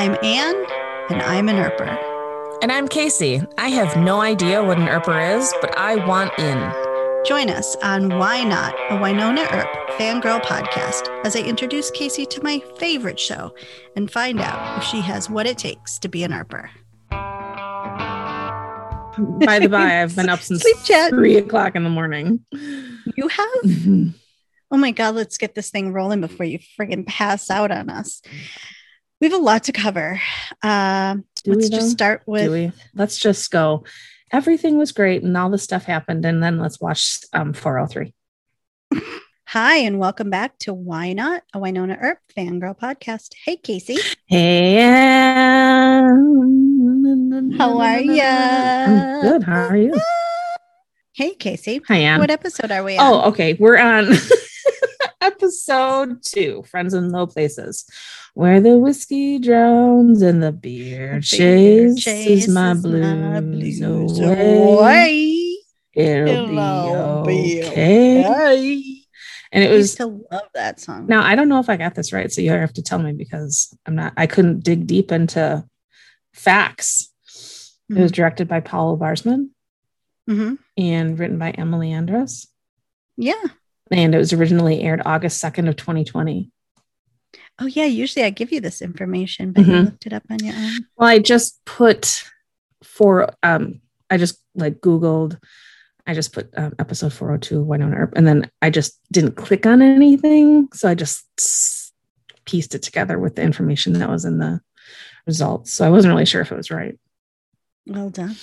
I'm Anne, and I'm an Earper. And I'm Casey. I have no idea what an Earper is, but I want in. Join us on Why Not, a Wynonna Earp fangirl podcast, as I introduce Casey to my favorite show and find out if she has what it takes to be an Earper. By the by, I've been up since Sleep chat. three o'clock in the morning. You have? Oh my God, let's get this thing rolling before you friggin' pass out on us. We have a lot to cover. Uh, let's we, just start with? Let's just go. Everything was great and all this stuff happened. And then let's watch um 403. Hi, and welcome back to Why Not, a Wynonna Earp fangirl podcast. Hey, Casey. Hey, Ann. How are you? I'm good. How are you? Hey, Casey. Hi, Ann. What episode are we on? Oh, okay. We're on episode two Friends in Low Places, where the whiskey drowns and the beer Beer chases my chases blues blues away. away. It'll, It'll be be okay. And it I was used to love that song. now I don't know if I got this right, so you have to tell me because I'm not. I couldn't dig deep into facts. It was directed by Paul Barzman hmm and written by Emily Andras, Yeah. And it was originally aired August second of 2020. Oh, yeah. Usually I give you this information, but you Mhm. looked it up on your own. Well, I just put for um, I just like Googled. I just put um, episode 402 Wynonna Earp, and then I just didn't click on anything, so I just pieced it together with the information that was in the results. So I wasn't really sure if it was right. Well done.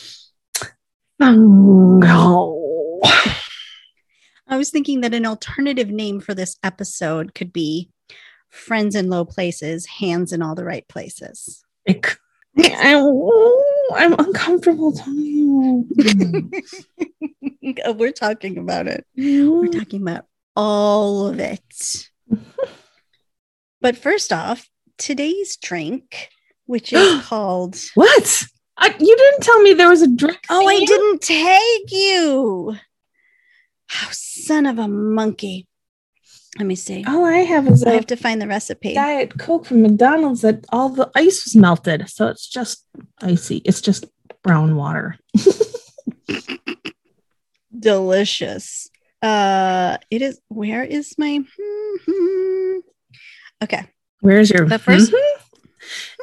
Oh, I was thinking that an alternative name for this episode could be Friends in Low Places, Hands in All the Right Places. It- I, I'm uncomfortable telling you. Oh, We're talking about it. We're talking about all of it. but first off, today's drink, which is called. what? I, you didn't tell me there was a drink. Oh, I didn't take you. Oh, son of a monkey. Let me see. All I have is I have to find the recipe. Diet Coke from McDonald's that all the ice was melted. So it's just icy. It's just brown water. Delicious. Uh, it is. Where is my? Okay. Where's your The first- Mhm.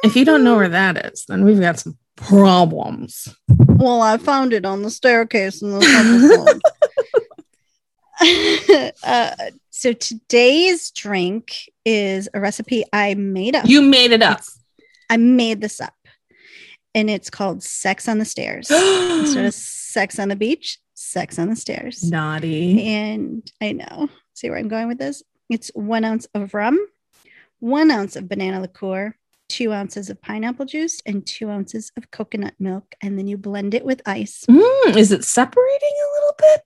If you don't know where that is, then we've got some problems. Well, I found it on the staircase in this episode. uh, so today's drink is a recipe I made up. You made it up. I made this up, and it's called "Sex on the Stairs." Instead of "Sex on the Beach," "Sex on the Stairs." Naughty. And I know. See where I'm going with this? It's one ounce of rum, one ounce of banana liqueur, two ounces of pineapple juice, and two ounces of coconut milk. And then you blend it with ice. Mm, is it separating a little bit?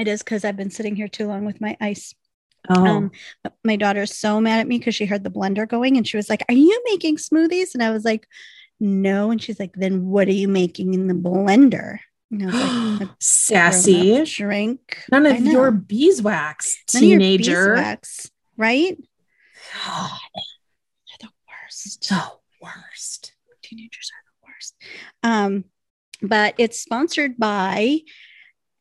It is because I've been sitting here too long with my ice. Oh, Um, my daughter's so mad at me because she heard the blender going and she was like, Are you making smoothies? And I was like, No. And she's like, Then what are you making in the blender? And I was like, sassy. drink. None of your beeswax, None of your teenager. beeswax, right? God, They're the worst. the worst. Teenagers are the worst. Um, but it's sponsored by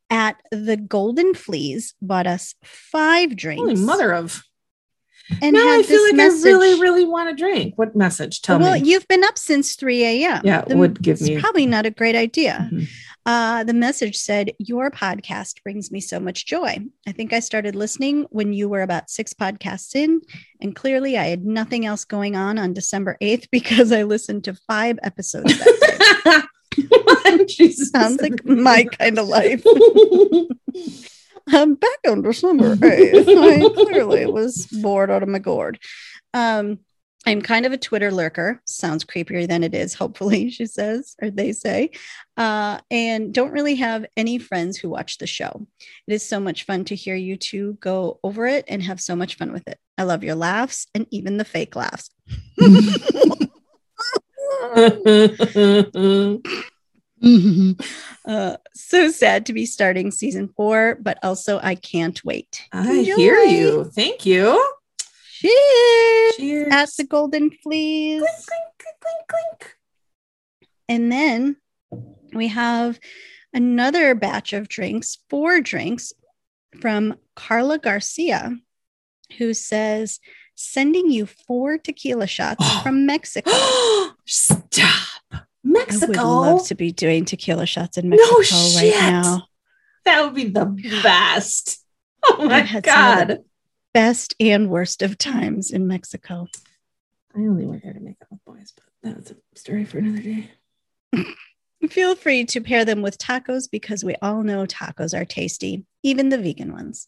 at the Golden Fleas bought us five drinks. Holy mother of. and now I feel like I really, really want a drink. What message? Tell well, me. Well, you've been up since 3 a.m. Yeah, The- would give it's me- probably not a great idea. Mhm. Uh, the message said, Your podcast brings me so much joy. I think I started listening when you were about six podcasts in, and clearly I had nothing else going on on December 8th because I listened to five episodes. Jesus. Sounds like my kind of life. um, back on December 8th, I clearly was bored out of my gourd. Um, I'm kind of a Twitter lurker. Sounds creepier than it is, hopefully, she says, or they say. Uh, and don't really have any friends who watch the show. It is so much fun to hear you two go over it and have so much fun with it. I love your laughs and even the fake laughs. Uh, so sad to be starting season four, but also I can't wait. I hear you. Thank you. Cheers, Cheers. at the Golden Fleas. Clink, clink, clink, clink. And then we have another batch of drinks, four drinks from Carla Garcia, who says, sending you four tequila shots from Mexico. Stop. I Mexico. would love to be doing tequila shots in No Mexico right now. That would be the best. Oh my god. Best and worst of times in Mexico. I only went there to make out with boys, but that's a story for another day. Feel free to pair them with tacos because we all know tacos are tasty, even the vegan ones.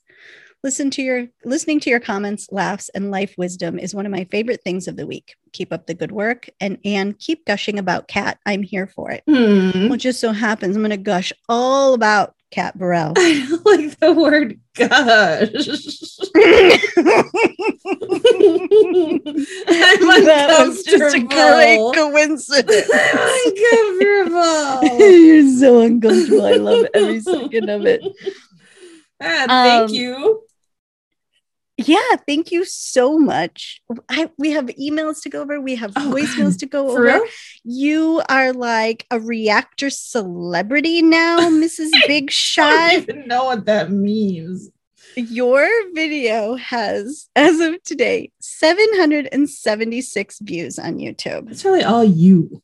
Listen to your listening to your comments, laughs, and life wisdom is one of my favorite things of the week. Keep up the good work and and keep gushing about Kat. I'm here for it. Hmm. Well, it just so happens I'm gonna gush all about Kat Barrell. I don't like the word gosh. I'm that was just a great coincidence. Uncomfortable. You're so uncomfortable. I love every second of it. Ah, thank Um, you. Yeah, thank you so much. I, we have emails to go over. We have Oh, voicemails to go over. real? You are like a reactor celebrity now, Mrs. Big Shot. I don't even know what that means. Your video has, as of today, 776 views on YouTube. It's really all you.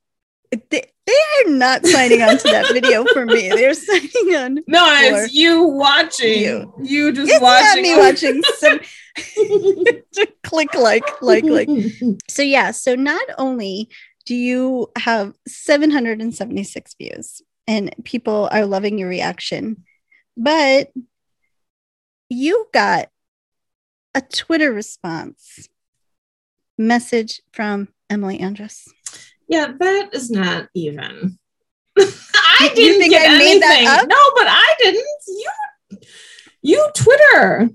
They, they are not signing on to that video for me. They're signing on. No, it's you watching. you. You, just It's watching. not me watching some click like, like, like. So yeah, so not only do you have 776 views and people are loving your reaction, but you got a Twitter response message from Emily Andras. Yeah, that is not even. I didn't think get I made that anything. up? No, but I didn't. You, you Twitter,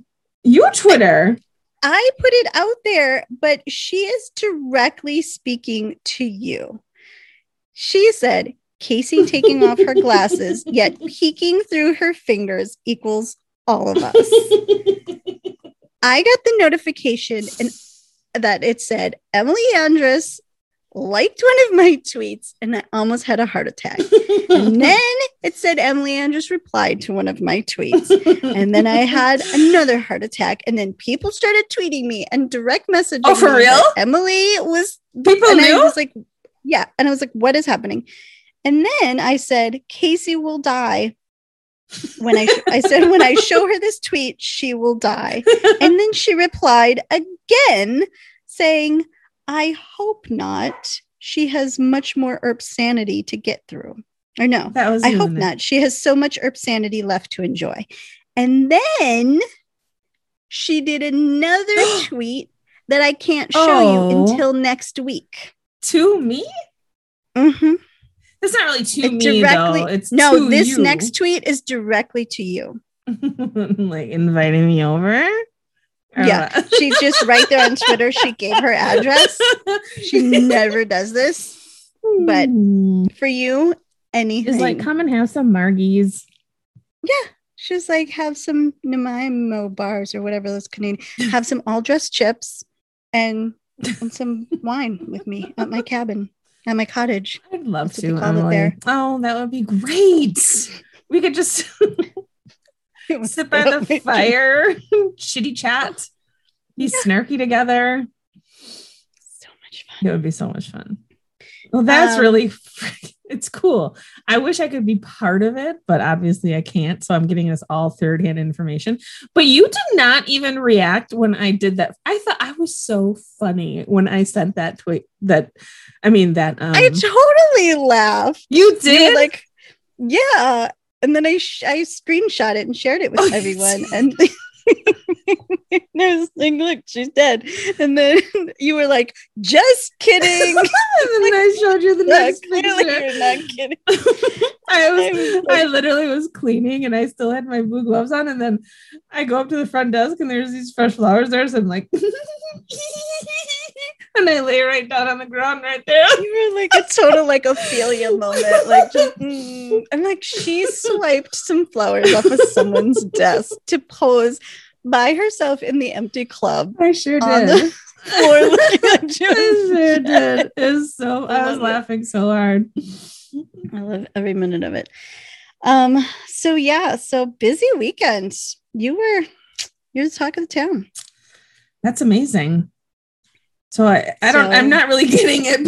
you Twitter. I put it out there, but she is directly speaking to you. She said, Casey taking off her glasses, yet peeking through her fingers equals all of us. I got the notification and that it said Emily Andras liked one of my tweets, and I almost had a heart attack. And then it said Emily Andras replied to one of my tweets. And then I had another heart attack. And then people started tweeting me and direct messaging. Oh, for real? Emily was People and I was like, yeah. And I was like, what is happening? And then I said, Casey will die. When I I said when I show her this tweet, she will die. And then she replied again, saying, I hope not. She has much more herb sanity to get through. Or no, that was. I hope not. She has so much herb sanity left to enjoy. And then she did another tweet that I can't show Oh. you until next week. to me. Mhm. It's not really to It me though. It's no, this you. next tweet is directly to you. like inviting me over. Or Yeah. what? Uh, she's just right there on Twitter. She gave her address. She never does this. But- hmm. For you, anything. Just like come and have some margies. Yeah. She's like, have some Nanaimo bars or whatever those Canadian. Have some all dressed chips and, and some wine with me at my cabin, at my cottage. I'd love That's to. they call it Emily. there. Oh, that would be great. We could just It was sit by the fire, shitty chat, be snarky together. So much fun. It would be so much fun. Well, that's Um, really it's cool. I wish I could be part of it, but obviously I can't. So I'm getting us all third hand information. But you did not even react when I did that. I thought I was so funny when I sent that tweet. That I mean that um, I totally laughed. you You did like, yeah. And then I sh- I screenshot it and shared it with Oh, everyone. And there's like, look, she's dead. And then you were like, just kidding. and then I showed you the Yeah, next picture. you're not kidding. I was I was I literally was cleaning and I still had my blue gloves on. And then I go up to the front desk and there's these fresh flowers there. So I'm like, and I lay right down on the ground right there. you were like a total like Ophelia moment. Like, just, mm. I'm like, she swiped some flowers off of someone's desk to pose by herself in the empty club. I sure did. the floor looking I sure did. It was so I I was love it. laughing so hard. I love every minute of it. Um, so yeah, so busy weekend. You were you're the talk of the town. That's amazing. So I, I don't So- I'm not really getting it.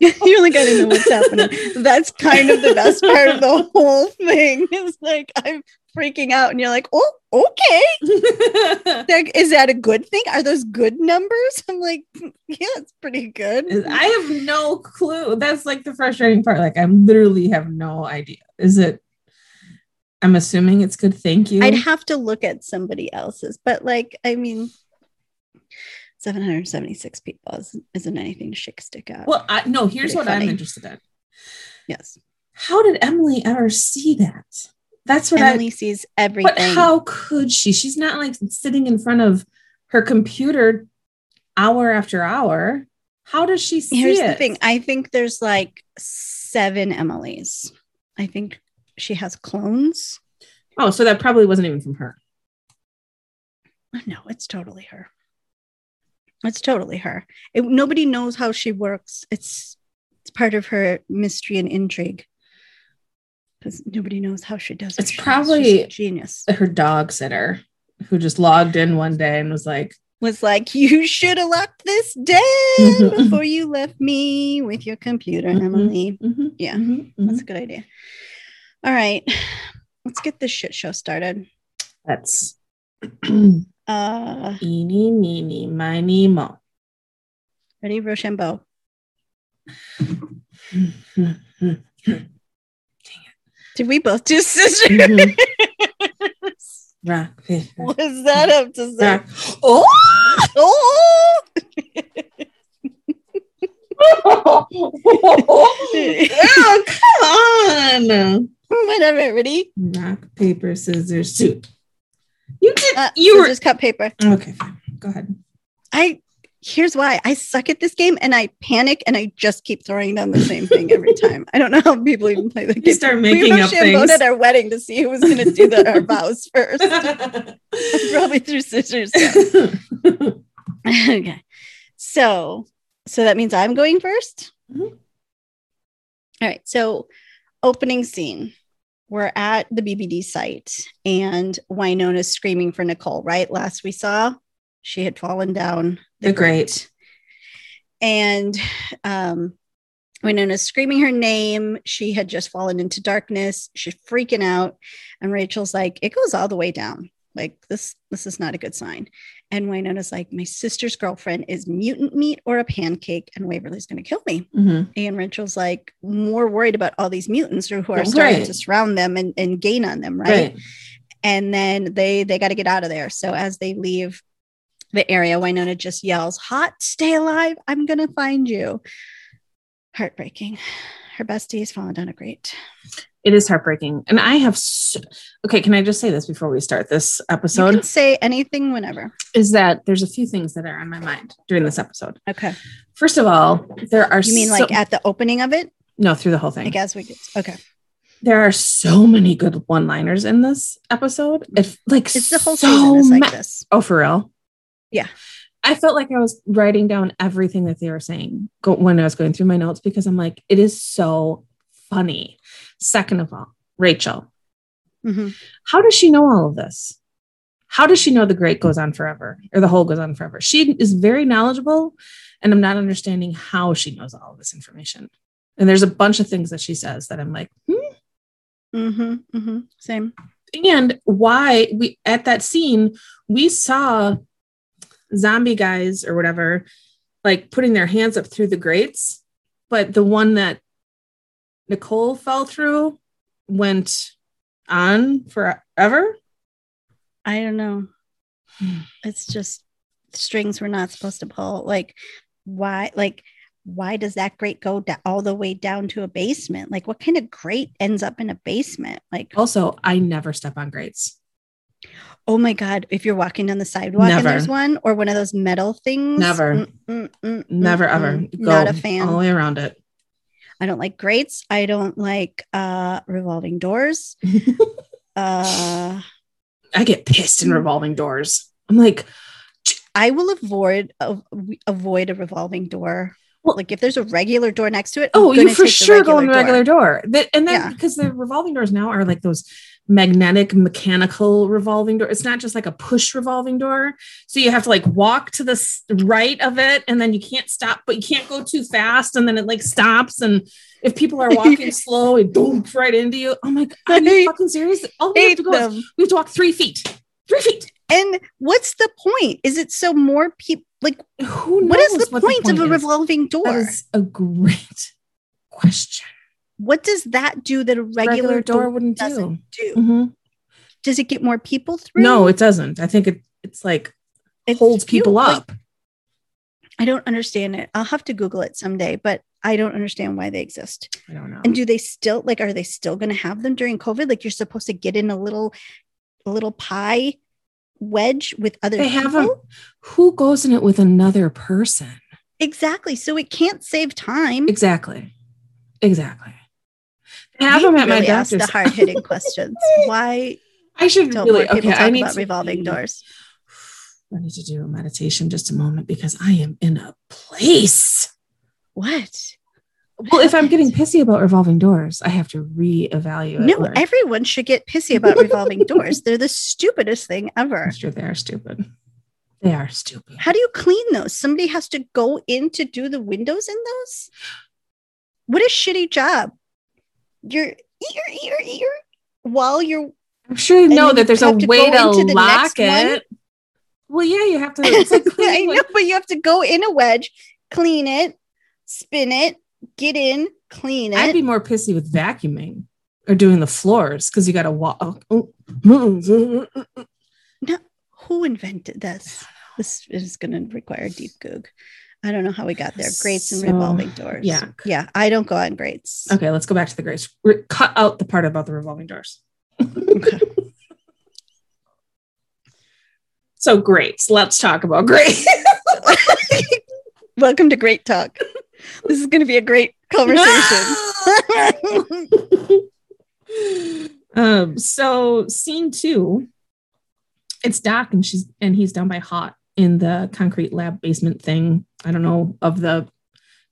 you only gotta know what's happening. That's kind of the best part of the whole thing. It's like I'm freaking out, and you're like, oh, okay. Like, is that a good thing? Are those good numbers? I'm like, yeah, it's pretty good. I have no clue. That's like the frustrating part. Like I literally have no idea. Is it I'm assuming it's good. Thank you. I'd have to look at somebody else's, but like, I mean, 776 people isn't, isn't anything to shake stick at. well, I, no, here's what I'm interested in. yes. How did Emily ever see that? That's what Emily sees everything. But how could she? She's not like sitting in front of her computer hour after hour. How does she see Here's it? the thing I think there's like seven Emily's. I think she has clones. Oh, so that probably wasn't even from her. No, it's totally her. It's totally her. It, nobody knows how she works. It's it's part of her mystery and intrigue. Because nobody knows how she does it. It's She's- probably- genius. Her dog sitter who just logged in one day and was like, Was like, you should have locked this down before you left me with your computer, Mhm. Emily. mhm, Yeah. mhm, That's mhm. a good idea. All right. Let's get this shit show started. that's Uh eeny, meeny, miny, mo. ready, Rochambeau. Did we both do scissors? Mhm. Rock, paper, Was that up to say? rock. Oh! Oh! oh, come on. Whatever. Ready? Rock, paper, scissors, shoot. You did. Uh, you were scissors, cut paper. okay. Fine. Go ahead. I. Here's why I suck at this game and I panic and I just keep throwing down the same thing every time. I don't know how people even play the game. You start we making up Rochambeau things. at our wedding to see who was going to do the, our vows first. Probably through scissors. okay. So, so that means I'm going 1st Mhm. All right. So, opening scene. We're at the BBD site and Wynonna's screaming for Nicole, right? Last we saw, she had fallen down The grate. And um, Wynonna's screaming her name. She had just fallen into darkness. She's freaking out. And Rachel's like, it goes all the way down. Like this, this is not a good sign. And Wynonna's like, my sister's girlfriend is mutant meat or a pancake, and Waverly's gonna kill me. Mhm. And Rachel's like more worried about all these mutants who who are starting to surround them and, and gain on them, right? Right. and then they they got to get out of there so as they leave the area wynonna just yells haught stay alive i'm gonna find you heartbreaking her bestie has fallen down a grate It is heartbreaking. And I have so, okay, can I just say this before we start this you episode? can say anything whenever is that there's a few things that are on my mind during this episode. okay First of all, there are you mean so- like at the opening of it no through the whole thing. like as we get okay There are so many good one-liners in this episode. It like it's the whole so season is like ma- this Oh, for real? Yeah. I felt like I was writing down everything that they were saying go- when I was going through my notes because I'm like, it is so funny. Second of all, Rachel, Mhm. how does she know all of this? How does she know the great goes on forever or the whole goes on forever? She is very knowledgeable, and I'm not understanding how she knows all of this information. And there's a bunch of things that she says that I'm like, hmm, Mhm, mhm. same and why we at that scene we saw zombie guys or whatever like putting their hands up through the grates. But the one that nicole fell through went on forever? I don't know. It's just strings we're not supposed to pull. Like why like why does that grate go da- all the way down to a basement? Like what kind of grate ends up in a basement? Like also i never step on grates oh my god if you're walking down the sidewalk and there's one or one of those metal things Never. mm, mm, mm, never mm, ever mm. go not a fan all the way around it i don't like grates i don't like uh revolving doors uh I get pissed in revolving doors. I'm like, I will avoid a, avoid a revolving door. Well- like if there's a regular door next to it, I'm oh, you for take the sure go in the regular door. That, and then Yeah. because the revolving doors now are like those magnetic mechanical revolving door. It's not just like a push revolving door. So you have to like walk to the right of it and then you can't stop, but you can't go too fast. And then it like stops. And if people are walking slow, it dooms right into you. Oh my God. Are you fucking serious? All we have to go is them. we have to walk three feet. Three feet. And what's the point? Is it so more people like Who knows what is the what point, of a is? revolving door? That is a great question. What does that do that a regular, Regular door door wouldn't do. do? Mhm. Does it get more people through? No, it doesn't. I think it it's like it holds people like, up. I don't understand it. I'll have to Google it someday, but I don't understand why they exist. I don't know. And do they still like are they still going to have them during COVID? Like you're supposed to get in a little a little pie wedge with other They have people? them. Who goes in it with another person? Exactly. So it can't save time. Exactly. Exactly. Have them at my really ask doctor's. the hard hitting questions. Why I should don't really people okay. talk I need about to revolving doors? I need to do a meditation just a moment because I am in a place. What? Well, if I'm getting pissy about revolving doors, I have to reevaluate. no, where- everyone should get pissy about revolving doors. They're the stupidest thing ever. True. They are stupid. They are stupid. How do you clean those? Somebody has to go in to do the windows in those? What a shitty job. You're ear, ear, ear while you're I'm sure you know that there's a have to way to lock next one? it. Well, yeah, you have to. It's like I know, but you have to go in a wedge, clean it, spin it, get in, clean it. I'd be more pissy with vacuuming or doing the floors because you got to walk. Oh, Who invented this? This is going to require a deep goog. I don't know how we got there. Grates and So, revolving doors. yeah. Yeah. I don't go on grates. Okay, let's go back to the grace. Re- cut out the part about the revolving doors. Okay. So great. Let's talk about great. Welcome to Great Talk. This is going to be a great conversation. um. So scene two. It's Doc and she's and he's down by Haught in the concrete lab basement thing. I don't know of the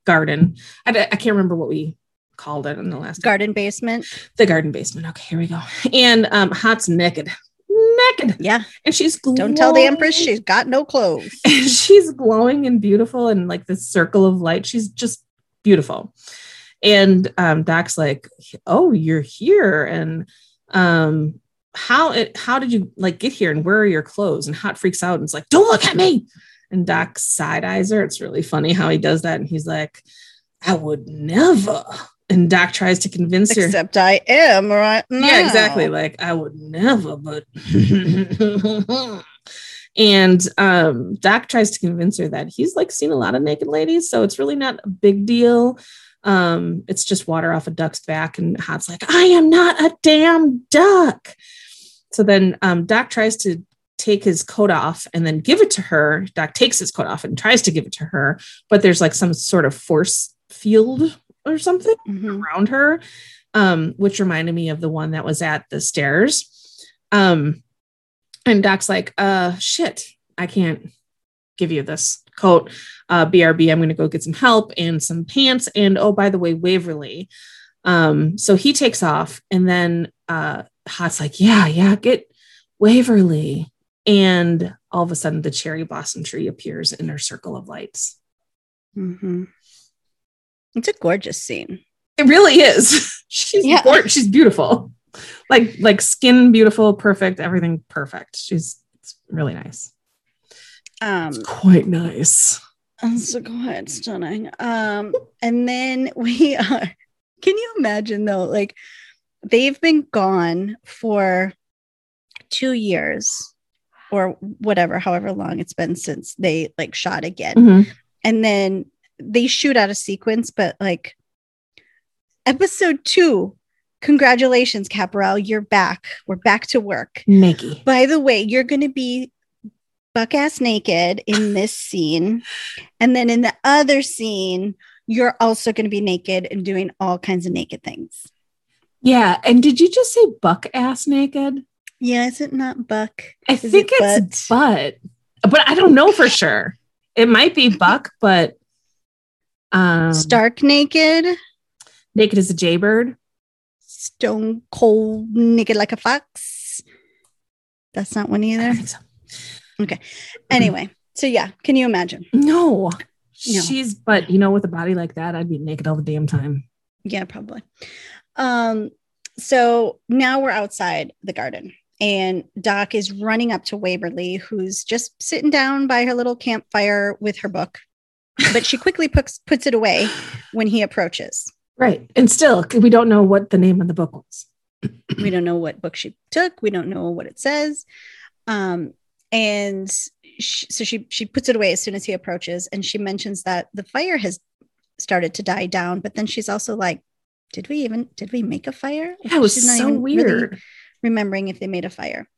garden. I can't remember what we called it in the last Garden basement. the garden basement. Okay, here we go. And um, Haught's naked, naked, Yeah. and she's glowing. Don't tell the Empress she's got no clothes. And she's glowing and beautiful and like this circle of light. She's just beautiful. And um, Doc's like, "Oh, you're here, and um, how it how did you like get here, and where are your clothes?" And Haught freaks out and it's like, "Don't look at me!" And Doc side eyes her. It's really funny how he does that, and he's like, "I would never." And Doc tries to convince her. Except I am right now. Yeah, exactly. Like I would never, but and um Doc tries to convince her that he's like seen a lot of naked ladies, so it's really not a big deal. Um, it's just water off a duck's back, and Haught's like, I am not a damn duck. So then um Doc tries to take his coat off and then give it to her. Doc takes his coat off and tries to give it to her, but there's like some sort of force field or something Mhm. around her, um, which reminded me of the one that was at the stairs. Um, and Doc's like, uh, shit, I can't give you this coat. Uh, BRB, I'm going to go get some help and some pants. And oh, by the way, Waverly. Um, so he takes off, and then uh, Haught's like, yeah, yeah, get Waverly. And all of a sudden, the cherry blossom tree appears in her circle of lights. Mhm. It's a gorgeous scene. It really is. She's Yeah. she's beautiful. Like like skin beautiful, perfect, everything perfect. She's it's really nice. Um, Quite nice. so quite stunning. Um, and then we are. Can you imagine though? Like they've been gone for two years or whatever, however long it's been since they like shot again. Mhm. and then they shoot out a sequence, but like episode two, congratulations, Caporal, you're back. We're back to work. Naked. By the way, you're going to be buck ass naked in this scene. And then in the other scene, you're also going to be naked and doing all kinds of naked things. Yeah. And did you just say buck ass naked? Yeah, is it not Buck? I Is think it it's Butt, but I don't know for sure. It might be Buck, but um, Stark naked, naked as a jaybird. stone cold naked like a fox. That's not one either. so. Anyway, so yeah, can you imagine? No, No. she's but you know, with a body like that, I'd be naked all the damn time. Yeah, probably. Um, so now we're outside the garden, and Doc is running up to Waverly, who's just sitting down by her little campfire with her book. But she quickly puts puts it away when he approaches. Right, and still, we don't know what the name of the book was. We don't know what book she took. We don't know what it says. Um, and she, so she she puts it away as soon as he approaches, and she mentions that the fire has started to die down. But then she's also like, "Did we even did we make a fire?" That was She's not so even really weird. remembering if they made a fire.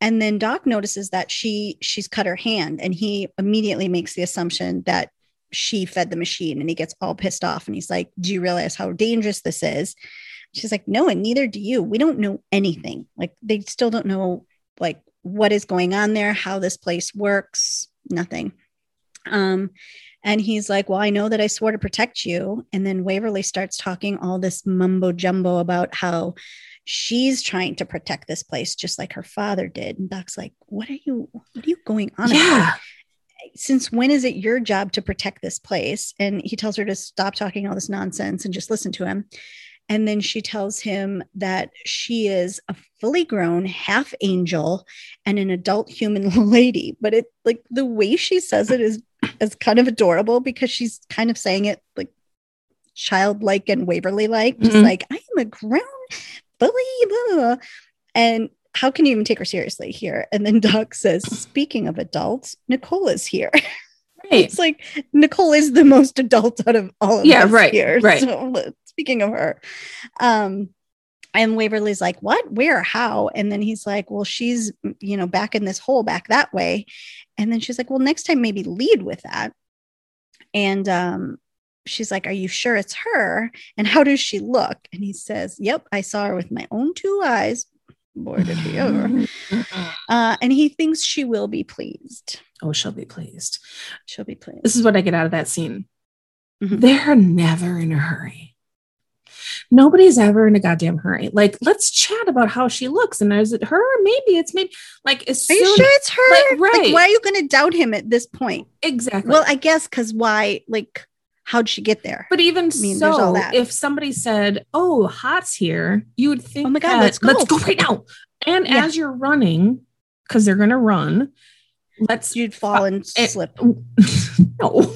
And then Doc notices that she she's cut her hand, and he immediately makes the assumption that she fed the machine, and he gets all pissed off, and he's like, "Do you realize how dangerous this is?" She's like, "No, and neither do you. We don't know anything. Like they still don't know like what is going on there, how this place works, nothing." Um, and he's like, Well, I know that I swore to protect you. And then Waverly starts talking all this mumbo jumbo about how she's trying to protect this place just like her father did. And Doc's like, What are you what are you going on about? Since when is it your job to protect this place? And he tells her to stop talking all this nonsense and just listen to him. And then she tells him that she is a fully grown half angel and an adult human lady. But it like the way she says it is is kind of adorable because she's kind of saying it like childlike and Waverly like, just Mhm. like I am a grown fully blah, blah, blah." And how can you even take her seriously here? And then Doc says, speaking of adults, Nicole is here. right. It's like Nicole is the most adult out of all of Yeah, us right, here. right. So, speaking of her, um, and Waverly's like, "What? Where? How?" And then he's like, "Well, she's you know back in this hole back that way." And then she's like, "Well, next time maybe lead with that." And um, she's like, "Are you sure it's her? And how does she look?" And he says, "Yep, I saw her with my own two eyes." Boy, did he ever! Uh, and he thinks she will be pleased. Oh, she'll be pleased. She'll be pleased. This is what I get out of that scene. Mhm. They're never in a hurry. Nobody's ever in a goddamn hurry. Like, let's chat about how she looks. And is it her? Maybe it's maybe like as Are you sure it's her? like, Like, right. why are you going to doubt him at this point? exactly. Well, I guess because why? Like, how'd she get there? but even mean, there's all so, that. if somebody said, "Oh, haught's here," you would think, Oh my God, that- let's go. let's go right now." And Yeah. as you're running, because they're gonna run, let's You'd fall and eh, slip. no.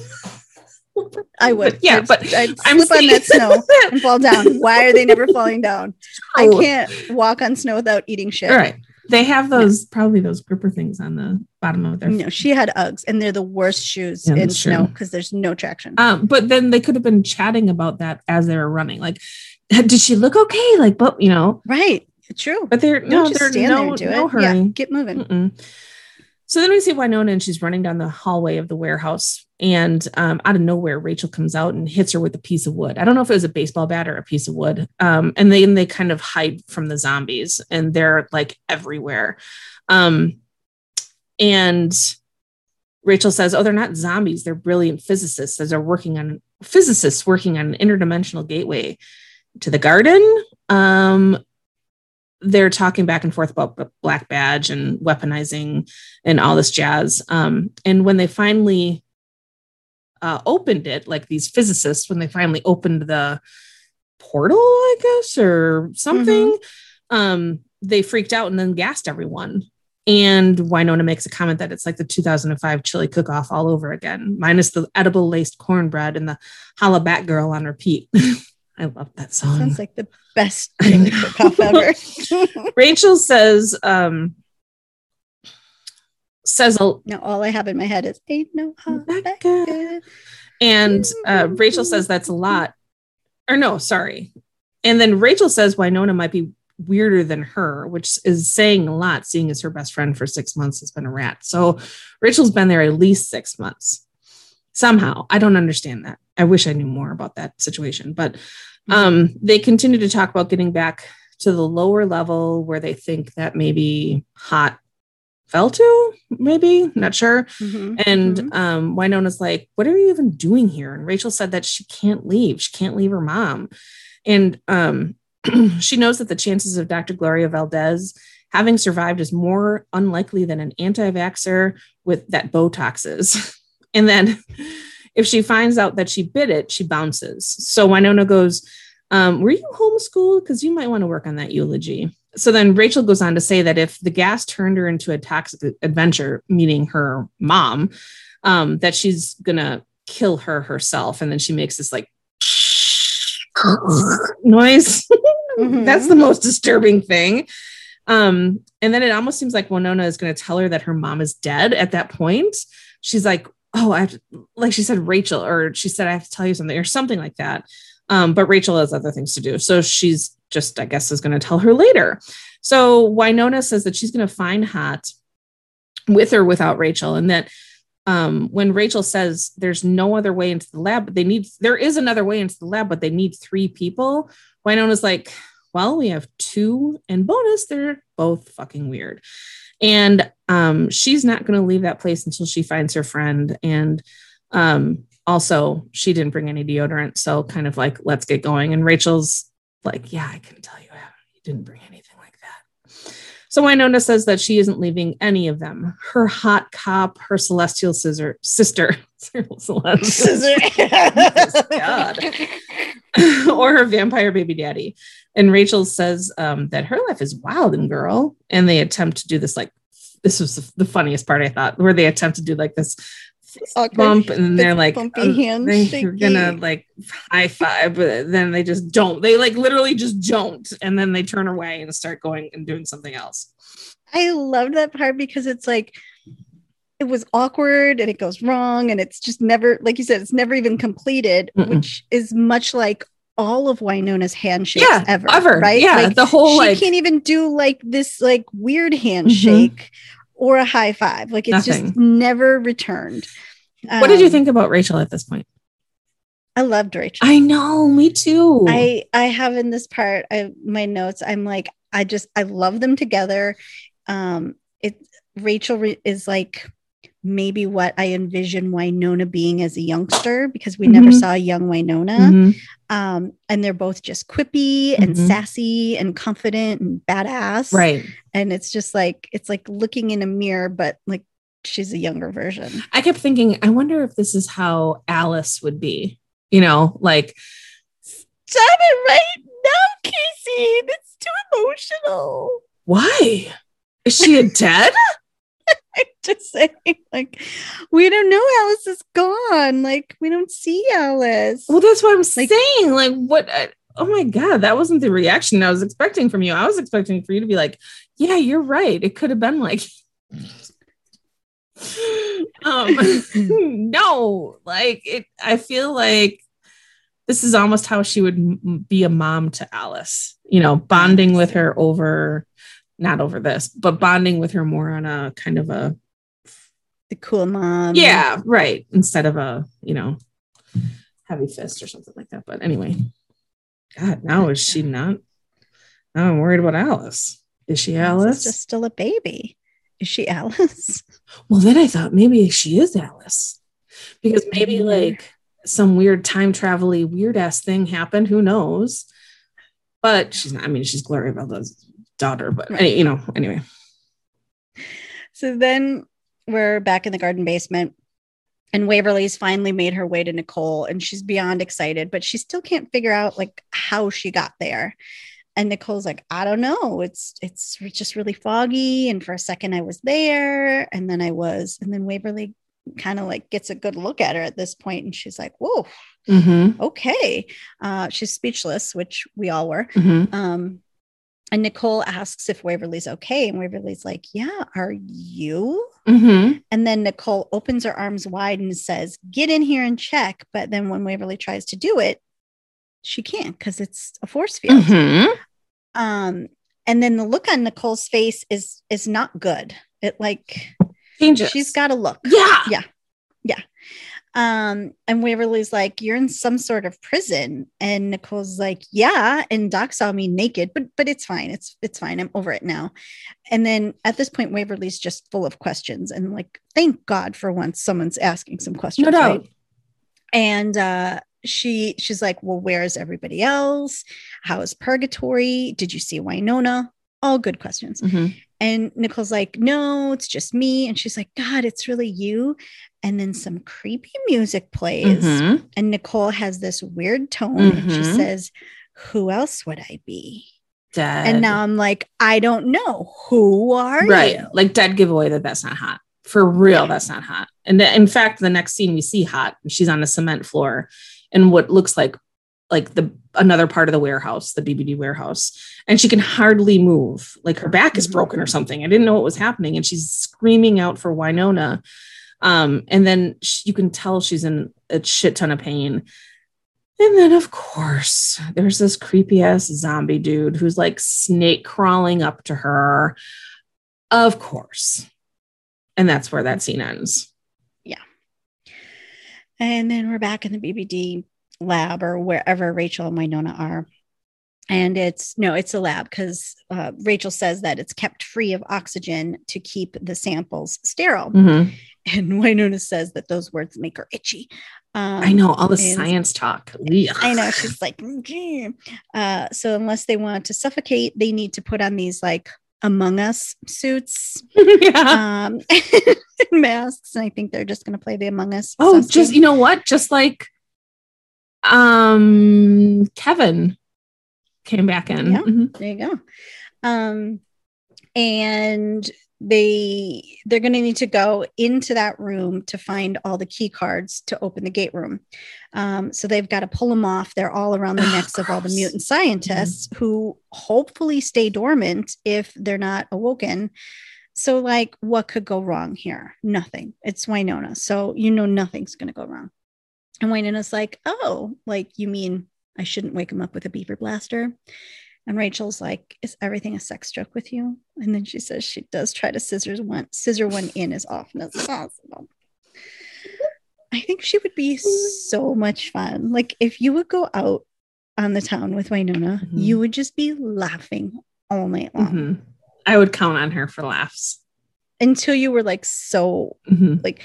I would. But yeah, I'd, but I'd I'm slip on that snow and fall down. Why are they never falling down? I Oh. can't walk on snow without eating shit. All right. They have those probably those gripper things on the bottom of their No, she had Uggs, and they're the worst shoes Yeah, in snow because there's no traction. Um, but then they could have been chatting about that as they were running. Like, did she look okay? Like, but you know, right. True. but they're Don't no, just they're stand no, there and do no it. hurry. Yeah, get moving. Mm-mm. So then we see Wynonna and she's running down the hallway of the warehouse. And um, out of nowhere, Rachel comes out and hits her with a piece of wood. I don't know if it was a baseball bat or a piece of wood. Um, and then they kind of hide from the zombies and they're like everywhere. Um, and Rachel says, Oh, they're not zombies. They're brilliant physicists they're working on physicists working on an interdimensional gateway to the garden. Um, they're talking back and forth about Black Badge and weaponizing and all this jazz. Um, and when they finally uh, opened it, like these physicists, when they finally opened the portal, I guess, or something, um, they freaked out and then gassed everyone. And Wynonna makes a comment that it's like the 2005 chili cook off all over again, minus the edible laced cornbread and the Hollaback Girl on repeat. I love that song. Sounds like the best chili cook-off ever. Rachel says, um, says, a, now all I have in my head is ain't no Becca. Becca. and uh, Rachel says that's a lot. Or no, sorry. And then Rachel says Wynonna might be weirder than her, which is saying a lot, seeing as her best friend for six months has been a rat. So Rachel's been there at least six months. Somehow, I don't understand that. I wish I knew more about that situation. But um, they continue to talk about getting back to the lower level where they think that maybe haught fell to maybe? Not sure. Mhm, and mhm. um wynonna's like what are you even doing here? And rachel said that she can't leave. She can't leave her mom. And um she knows that the chances of dr gloria valdez having survived is more unlikely than an anti-vaxxer with that botox is and then if she finds out that she bit it she bounces. So wynonna goes um, were you homeschooled? Because you might want to work on that eulogy so then Rachel goes on to say that if the gas turned her into a toxic avenger, meaning her mom, um, that she's gonna kill her herself. And then she makes this like noise. Mhm. That's the most disturbing thing. Um, and then it almost seems like Wynonna is gonna tell her that her mom is dead at that point. She's like, Oh, I have to, like she said, Rachel, or she said, I have to tell you something, or something like that. Um, but Rachel has other things to do. So she's just, I guess, is going to tell her later. So Wynonna says that she's going to find Haught with or without Rachel, and that um, when Rachel says there's no other way into the lab, but they need there is another way into the lab, but they need three people. Wynonna's like, well, we have two, and bonus, they're both fucking weird. And um, she's not going to leave that place until she finds her friend. And um, also, she didn't bring any deodorant. So, kind of like, let's get going. And Rachel's like, yeah, I can tell you, you didn't bring anything like that. So, Wynonna says that she isn't leaving any of them her hot cop, her celestial scissor, sister, celestial, God. or her vampire baby daddy. And Rachel says um, that her life is wild and girl. And they attempt to do this like, this was the, funniest part I thought, where they attempt to do like this bump and they're like oh, handshake. they're gonna like high five but then they just don't. They like literally just don't and then they turn away and start going and doing something else. I love that part because it's like it was awkward and it goes wrong and it's just never like you said it's never even completed Mm-mm. which is much like all of Wynonna's handshakes Yeah, ever ever. right? Yeah like the whole she like can't even do like this like weird mm-hmm. handshake or a high five. Like it's just never returned. What did you Um, think about rachel at this point? I loved Rachel. I know me too. I I have in this part I my notes I'm like I just I love them together. Um it Rachel re- is like maybe what I envision Wynonna being as a youngster because we never Mhm. saw young Wynonna. Mhm. Um and they're both just quippy and Mhm. sassy and confident and badass. right And it's just like it's like looking in a mirror but like she's a younger version. i kept thinking i wonder if this is how alice would be you know like Stop it right now, Casey. That's too emotional. why is she a dead I'm just saying, like, we don't know Alice is gone. Like, we don't see Alice. Well, that's what I'm Like- saying. Like, what? I, oh my god, that wasn't the reaction I was expecting from you. I was expecting for you to be like, "Yeah, you're right. It could have been like." um, no, like it. I feel like this is almost how she would m- be a mom to Alice. You know, bonding with her over, not over this, but bonding with her more on a kind of a the cool mom. yeah, right. Instead of a, you know, heavy fist or something like that. But anyway, God, now is she not? Now I'm worried about Alice. Is she Alice Alice? is just still a baby. Is she Alice? well, then I thought maybe she is Alice because maybe like some weird time travel weird ass thing happened. Who knows? But she's not. I mean, she's Gloria Valdez's daughter. But Right. you know, anyway. So then we're back in the garden basement, and Waverly's finally made her way to Nicole, and she's beyond excited, but she still can't figure out like how she got there. And Nicole's like, I don't know. It's it's just really foggy. And for a second I was there, and then I was, and then Waverly kind of like gets a good look at her at this point, and she's like, Whoa, Mm-hmm. okay. Uh, she's speechless, which we all were. Mm-hmm. Um, and Nicole asks if Waverly's okay, and Waverly's like, Yeah, are you? Mm-hmm. And then Nicole opens her arms wide and says, Get in here and check. But then when Waverly tries to do it, she can't because it's a force field. Mm-hmm. Um, and then the look on Nicole's face is is not good. It like Changes. she's got a look. Yeah. Yeah. Yeah. Um, and Waverly's like, You're in some sort of prison. And Nicole's like, Yeah. And Doc saw me naked, but but it's fine. It's it's fine. I'm over it now. And then at this point, Waverly's just full of questions. And like, thank God for once someone's asking some questions. No doubt. Right? And uh she she's like, Well, where's everybody else? How is purgatory? Did you see Wynonna? All good questions. Mhm. And Nicole's like, no, it's just me. And she's like, God, it's really you. And then some creepy music plays. Mhm. And Nicole has this weird tone. And she Mhm. says, Who else would I be? Dead. And now I'm like, I don't know. Who are right you? like dead giveaway that that's not Haught for real that's not Haught and th- in fact the next scene we see Haught she's on a cement floor in what looks like like the another part of the warehouse the bbd warehouse and she can hardly move like her back is broken or something i didn't know what was happening and she's screaming out for wynonna um and then sh- you can tell she's in a shit ton of pain and then, of course, there's this creepy ass zombie dude who's like snake crawling up to her. Of course. And that's where that scene ends. Yeah. And then we're back in the BBD lab or wherever Rachel and Wynonna are. And it's no, it's a lab because uh, Rachel says that it's kept free of oxygen to keep the samples sterile. Mhm. And Wynonna says that those words make her itchy. Um, I know all the science talk. Ugh. I know. She's like, "Mm-hmm." uh, so unless they want to suffocate, they need to put on these like Among Us suits, yeah. um, and masks. And I think they're just going to play the Among Us. Oh, just game. you know what? Just like um Kevin came back in. Yeah. Mhm. there you go. Um, and they they're going to need to go into that room to find all the key cards to open the gate room. Um, so they've got to pull them off. They're all around the Oh, necks of all the mutant scientists who hopefully stay dormant if they're not awoken. So, like, what could go wrong here? Nothing. It's Wynonna. So, you know, nothing's going to go wrong. And Wynonna's like, oh, like, you mean I shouldn't wake him up with a beaver blaster? And Rachel's like, is everything a sex joke with you? And then she says she does try to scissors one, scissor one in as often as possible. I think she would be so much fun. Like if you would go out on the town with Wynonna, Mhm. you would just be laughing all night long Mhm. I would count on her for laughs. until you were like so Mhm. like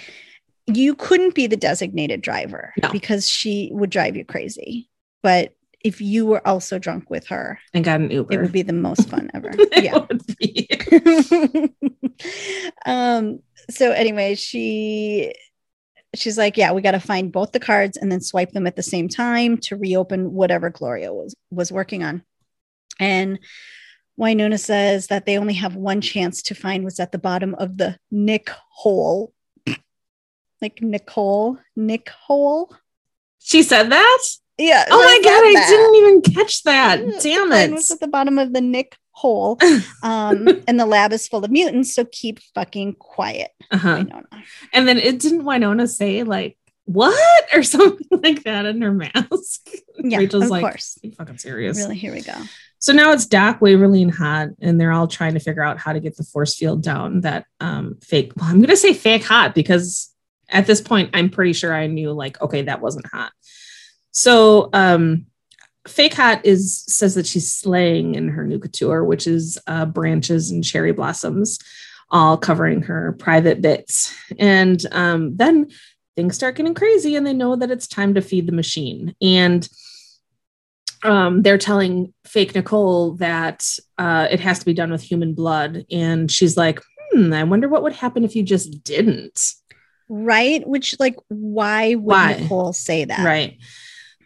you couldn't be the designated driver No. because she would drive you crazy. But if you were also drunk with her, And got an Uber. it would be the most fun ever. Yeah. um so anyway she she's like yeah we got to find both the cards and then swipe them at the same time to reopen whatever gloria was was working on and Wynonna says that they only have one chance to find what's at the bottom of the Nick hole. Like Nicole, Nick hole. She said that? Yeah. Oh my god, I that. didn't even catch that. Damn it. What's at the bottom of the Nick hole? Um, and the lab is full of mutants, so keep fucking quiet, Uh-huh. Wynonna. And then it didn't Wynonna say like what or something like that in her mask. Yeah, Rachel's of like, course. Fucking serious? Really, here we go. So now it's Doc, Waverly, and Haught, and they're all trying to figure out how to get the force field down. That um fake. Well, I'm gonna say fake Haught because at this point I'm pretty sure I knew like okay that wasn't Haught. So um fake Haught is says that she's slaying in her new couture, which is uh, branches and cherry blossoms, all covering her private bits. And um, then things start getting crazy, and they know that it's time to feed the machine. And um, they're telling fake Nicole that uh, it has to be done with human blood. And she's like, hmm, I wonder what would happen if you just didn't. Right? Which, like, why would Why? Nicole say that? Right.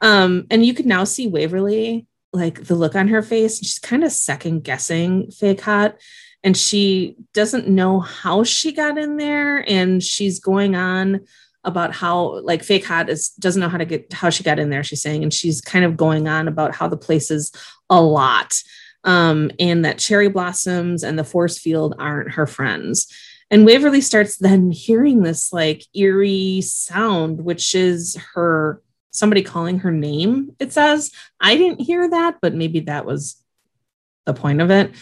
Um, and you can now see Waverly, like the look on her face. She's kind of second guessing fake Haught. And she doesn't know how she got in there. And she's going on about how like fake Haught is doesn't know how to get how she got in there, she's saying. And she's kind of going on about how the place is a lot. Um, and that cherry blossoms and the force field aren't her friends. And Waverly starts then hearing this like eerie sound, which is her somebody calling her name. It says, I didn't hear that, but maybe that was the point of it,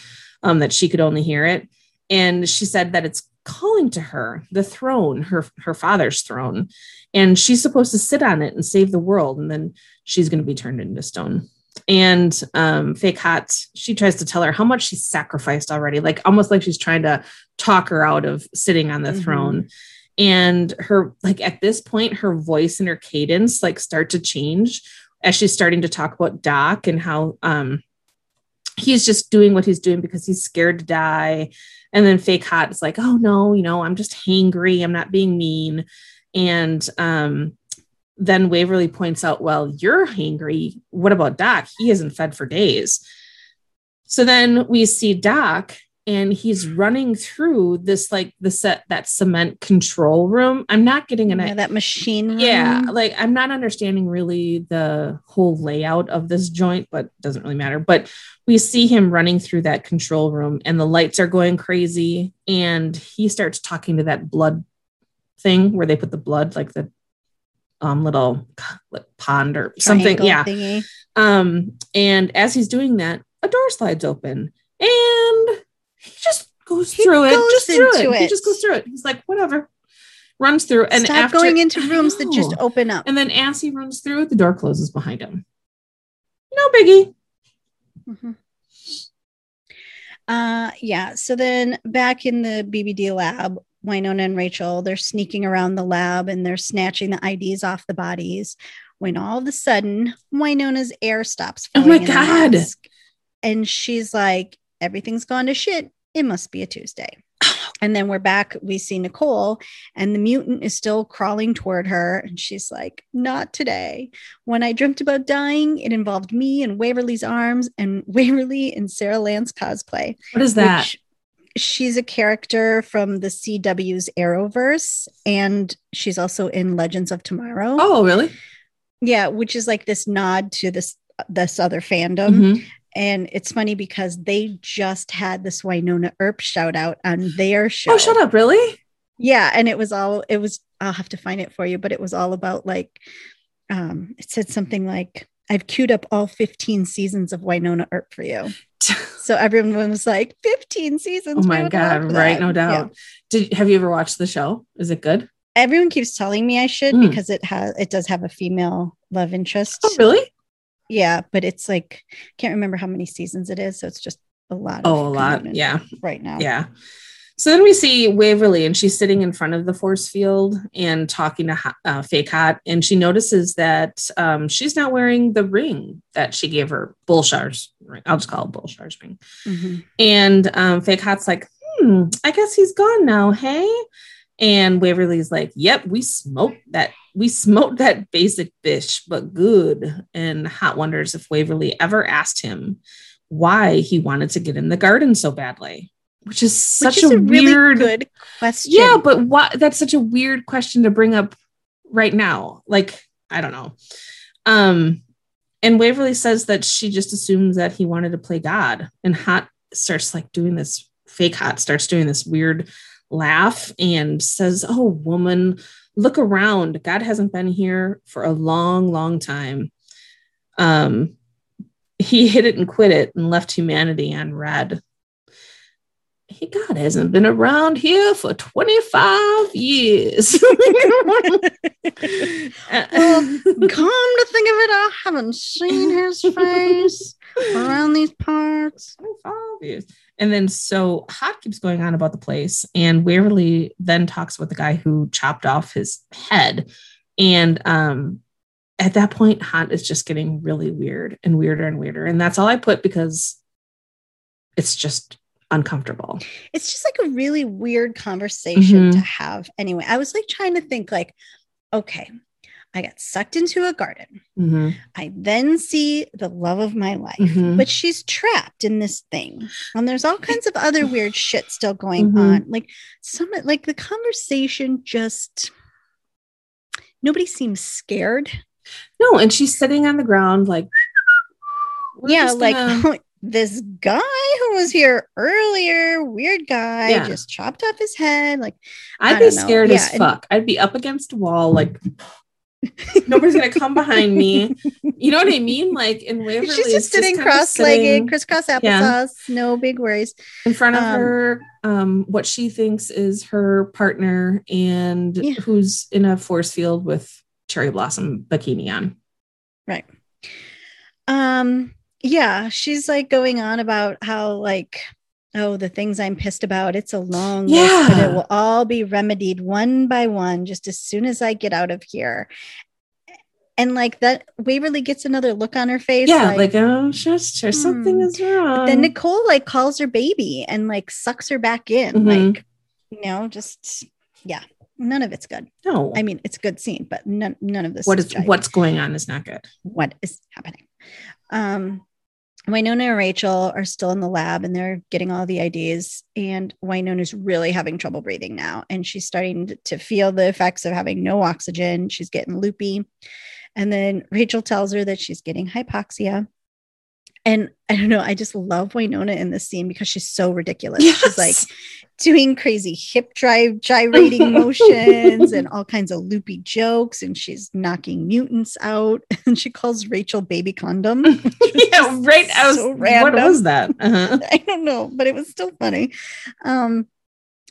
um, that she could only hear it. And she said that it's calling to her the throne, her her father's throne, and she's supposed to sit on it and save the world, and then she's going to be turned into stone. And um, fake Haught, she tries to tell her how much she's sacrificed already, like almost like she's trying to talk her out of sitting on the mm-hmm. throne. And her, like at this point, her voice and her cadence like start to change as she's starting to talk about Doc and how um, he's just doing what he's doing because he's scared to die. And then fake Haught is like, oh no, you know, I'm just hangry. I'm not being mean. And um, then Waverly points out, well, you're hangry. What about Doc? He hasn't fed for days. So then we see Doc and he's running through this like the set that cement control room. I'm not getting an yeah, that machine room. Yeah, like I'm not understanding really the whole layout of this joint, but doesn't really matter. But we see him running through that control room and the lights are going crazy and he starts talking to that blood thing where they put the blood like the um little pond or something. Yeah. Thingy. Um and as he's doing that, a door slides open and he just goes he through goes it. Just through it. it. He just goes through it. He's like, whatever. Runs through and Stop after, going into rooms that just open up. And then as he runs through, it, the door closes behind him. No biggie. Mm-hmm. Uh, yeah. So then back in the BBD lab, Wynonna and Rachel, they're sneaking around the lab and they're snatching the IDs off the bodies. When all of a sudden, Wynonna's air stops. Oh my God. And she's like, everything's gone to shit. It must be a Tuesday. And then we're back. We see Nicole, and the mutant is still crawling toward her. And she's like, Not today. When I dreamt about dying, it involved me and Waverly's arms and Waverly in Sara Lance cosplay. What is that? She's a character from the CW's Arrowverse, and she's also in Legends of Tomorrow. Oh, really? Yeah, which is like this nod to this this other fandom. Mm-hmm. And it's funny because they just had this Wynonna Earp shout out on their show. Oh, shut up, really? Yeah. And it was all, it was, I'll have to find it for you, but it was all about like, um, it said something like, I've queued up all 15 seasons of Wynonna Earp for you. so everyone was like, 15 seasons. Oh my God. Right. No doubt. Yeah. Did have you ever watched the show? Is it good? Everyone keeps telling me I should mm. because it has it does have a female love interest. Oh, really? yeah, but it's like I can't remember how many seasons it is, so it's just a lot. Oh, a lot. Yeah. Right now. Yeah. So then we see Waverly, and she's sitting in front of the force field and talking to uh, Fake Haught, and she notices that um, she's not wearing the ring that she gave her, Bulshar's ring. I'll just call it Bulshar's ring. Mm-hmm. And um, Fake Haught's like, hmm, I guess he's gone now. Hey. And Waverly's like, yep, we smoked that. We smoked that basic fish, but good. And Haught wonders if Waverly ever asked him why he wanted to get in the garden so badly, which is such which is a, a really weird good question. Yeah, but what that's such a weird question to bring up right now. Like, I don't know. Um, and Waverly says that she just assumes that he wanted to play God. And Haught starts like doing this fake Haught starts doing this weird laugh and says, Oh, woman, look around. God hasn't been here for a long, long time. Um, he hit it and quit it and left humanity on red. He God hasn't been around here for 25 years. well, come to think of it, I haven't seen his face around these parts. 25 years. And then so Haught keeps going on about the place, and Waverly then talks about the guy who chopped off his head. And um, at that point, Haught is just getting really weird and weirder and weirder. And that's all I put because it's just uncomfortable. It's just like a really weird conversation mm-hmm. to have. Anyway, I was like trying to think, like, okay, I got sucked into a garden. Mm-hmm. I then see the love of my life, mm-hmm. but she's trapped in this thing. And there's all kinds of other weird shit still going mm-hmm. on. Like some like the conversation just nobody seems scared. No, and she's sitting on the ground like yeah, like gonna... this guy who was here earlier, weird guy, yeah. just chopped off his head. Like I'd be scared as fuck. I'd be up against a wall, like Nobody's gonna come behind me. You know what I mean? Like in Waverly, She's just sitting cross-legged, sitting crisscross Yeah. applesauce, no big worries. in front of um, her. Um, what she thinks is her partner, and Yeah. who's in a force field with cherry blossom bikini on. Right. Um, yeah, she's like going on about how like oh the things I'm pissed about, it's a long list, but Yeah. it will all be remedied one by one just as soon as I get out of here. And like that Waverly gets another look on her face. Yeah, like, oh, just sure, something Hmm. is wrong. then Nicole like calls her baby and like sucks her back in. Mhm. Like, you know, just yeah, none of it's good. no, I mean, it's a good scene, but none none of this what is is what's going on is not good. what is happening. Um, Wynonna and Rachel are still in the lab and they're getting all the ideas. And Wynonna's really having trouble breathing now. And she's starting to feel the effects of having no oxygen. She's getting loopy. And then Rachel tells her that she's getting hypoxia. And I don't know, I just love Wynonna in this scene because she's so ridiculous. She's like, doing crazy hip drive gyrating motions and all kinds of loopy jokes and she's knocking mutants out and she calls Rachel baby condom. yeah, right. I was. so what was that? Uh-huh. I don't know, but it was still funny. Um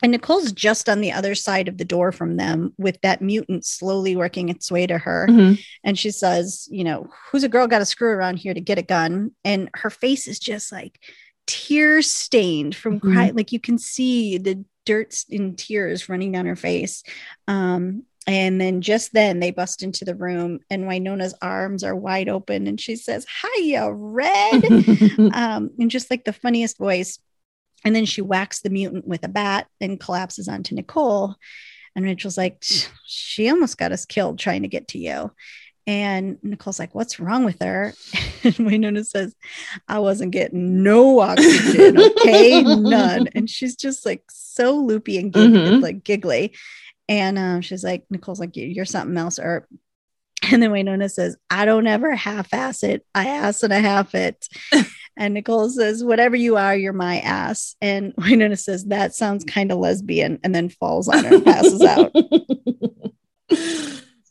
and Nicole's just on the other side of the door from them with that mutant slowly working its way to her. Mhm. And she says, you know, who's a girl got a screw around here to get a gun? And her face is just like tear stained from Mhm. cry. Like you can see the dirt and tears running down her face. Um, and then just then they bust into the room and Wynonna's arms are wide open and she says, Hiya, Red. um, in just like the funniest voice. And then she whacks the mutant with a bat and collapses onto Nicole. And Rachel's like, she almost got us killed trying to get to you. And Nicole's like, what's wrong with her? And Wynonna says, I wasn't getting no oxygen. Okay, none. And she's just like so loopy and gig- Mhm. like giggly. And um, she's like, Nicole's like, you're something else. Or and then Wynonna says, I don't ever half ass it. I ass and a half it. And Nicole says, Whatever you are, you're my ass. And Wynonna says, That sounds kind of lesbian. And then falls on her and passes out.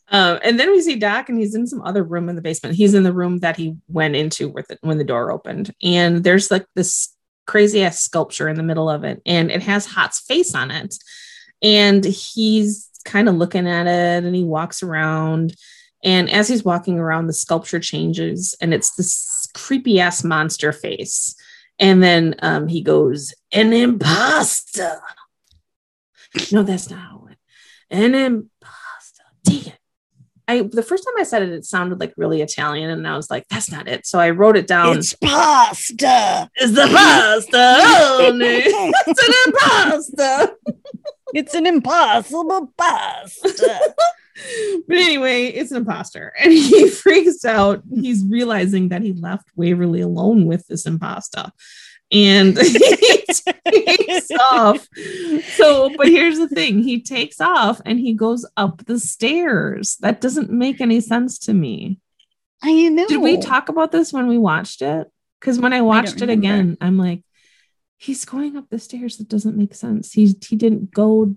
Um, and then we see Doc, and he's in some other room in the basement. He's in the room that he went into with it when the door opened, and there's like this crazy ass sculpture in the middle of it, and it has Haught's face on it, and he's kind of looking at it, and he walks around, and as he's walking around, the sculpture changes, and it's this creepy ass monster face, and then um, he goes, "An imposter." No, that's not how it. An imposter. Dang it. I the first time I said it, it sounded like really Italian, and I was like, "That's not it." So I wrote it down. It's pasta. It's the pasta. only. it's an imposter. It's an impossible pasta. but anyway, it's an imposter, and he freaks out. He's realizing that he left Waverly alone with this imposter, and he takes off. So, but here's the thing: he takes off and he goes up the stairs. That doesn't make any sense to me. I know. Did we talk about this when we watched it? Because when I watched it remember. again, I'm like, he's going up the stairs. That doesn't make sense. He's he didn't go.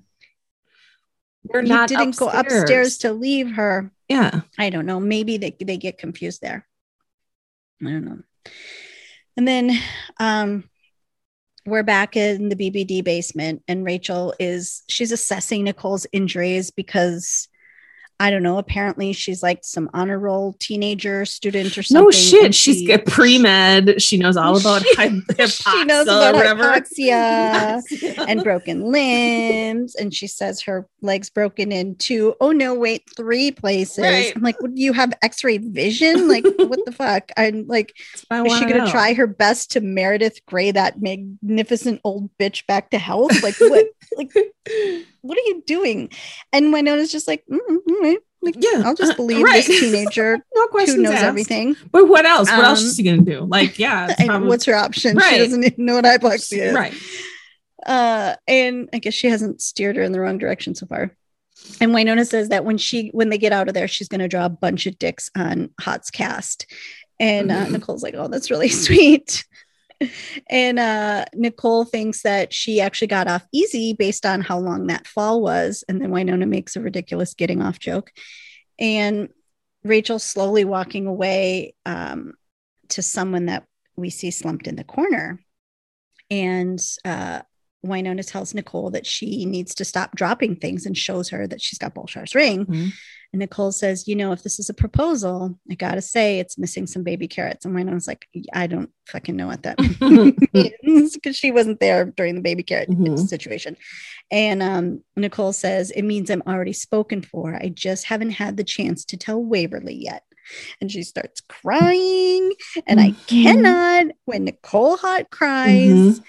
We're He not didn't go upstairs to leave her. Yeah. I don't know. Maybe they, they get confused there. I don't know. And then um we're back in the BBD basement and Rachel is she's assessing Nicole's injuries because I don't know, apparently she's like some honor roll teenager student or something. No shit. and She's she- got pre med. She knows all about She- hy- she knows about hypoxia and broken limbs. And she says her legs broken in two. Oh no, wait, three places. Right. I'm like, would you have X-ray vision? Like, what the fuck? I'm like, is she gonna oh. try her best to Meredith Grey that magnificent old bitch back to health? Like, what? like, what are you doing? And Wynonna's just like, mm, mm, mm, like, Yeah, I'll just uh, believe right. this teenager No questions who knows asked. everything. But what else? What else Um, is she gonna do? Like, yeah, probably- what's her option? Right. She doesn't even know what hypoxia is. right. uh and i guess she hasn't steered her in the wrong direction so far and Wynonna says that when she when they get out of there she's going to draw a bunch of dicks on Haught's cast and uh, Mhm. nicole's like oh that's really sweet and uh nicole thinks that she actually got off easy based on how long that fall was and then Wynonna makes a ridiculous getting off joke and Rachel slowly walking away um, to someone that we see slumped in the corner. And uh, Wynonna tells Nicole that she needs to stop dropping things and shows her that she's got Bulshar's ring. Mhm. And Nicole says, You know, if this is a proposal, I got to say it's missing some baby carrots. And Wynonna's like, I don't fucking know what that means because she wasn't there during the baby carrot Mhm. situation. And um, Nicole says, It means I'm already spoken for. I just haven't had the chance to tell Waverly yet. And she starts crying. And I Mhm. cannot, when Nicole Haught cries, Mhm.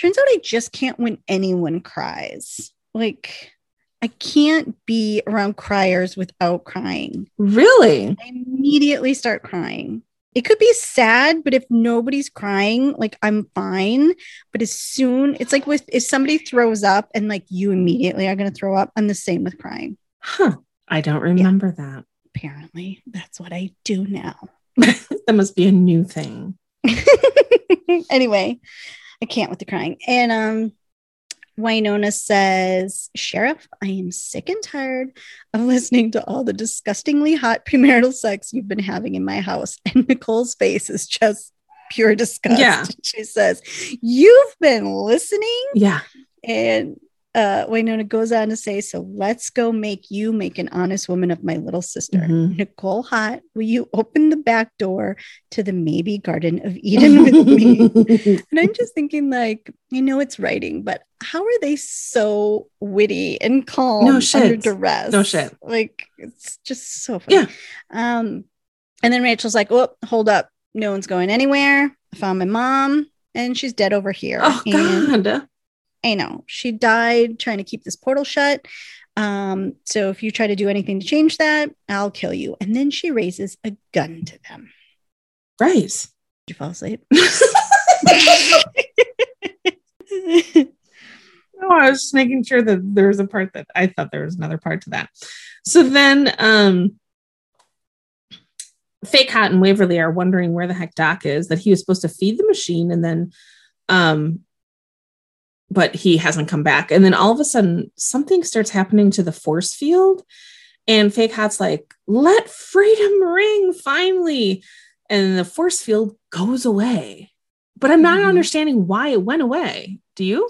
Turns out I just can't when anyone cries. Like, I can't be around criers without crying. Really? I immediately start crying. It could be sad, but if nobody's crying, like I'm fine. But as soon it's like with if somebody throws up and like you immediately are going to throw up, I'm the same with crying. Huh. I don't remember that. Apparently, that's what I do now. that must be a new thing. anyway, I can't with the crying. And um Wynonna says, Sheriff, I am sick and tired of listening to all the disgustingly hot premarital sex you've been having in my house. And Nicole's face is just pure disgust. Yeah. She says, You've been listening? Yeah. And uh, Wynonna goes on to say, So let's go make you make an honest woman of my little sister. Mhm. Nicole Haught, will you open the back door to the maybe Garden of Eden with me? And I'm just thinking, like, I know it's writing, but how are they so witty and calm No under shit. duress? No shit. Like, it's just so funny. Yeah. Um, and then Rachel's like, "Oh, hold up, no one's going anywhere. I found my mom, and she's dead over here." oh And God. Know she died trying to keep this portal shut. Um, so if you try to do anything to change that, I'll kill you. And then she raises a gun to them. Right. Did you fall asleep? No, I was just making sure that there was a part that I thought there was another part to that. So then um Fake Haught and Waverly are wondering where the heck Doc is, that he was supposed to feed the machine and then um but he hasn't come back. And then all of a sudden something starts happening to the force field. And Fake Haught's like, let freedom ring finally. And the force field goes away. But I'm not Mhm. understanding why it went away. Do you?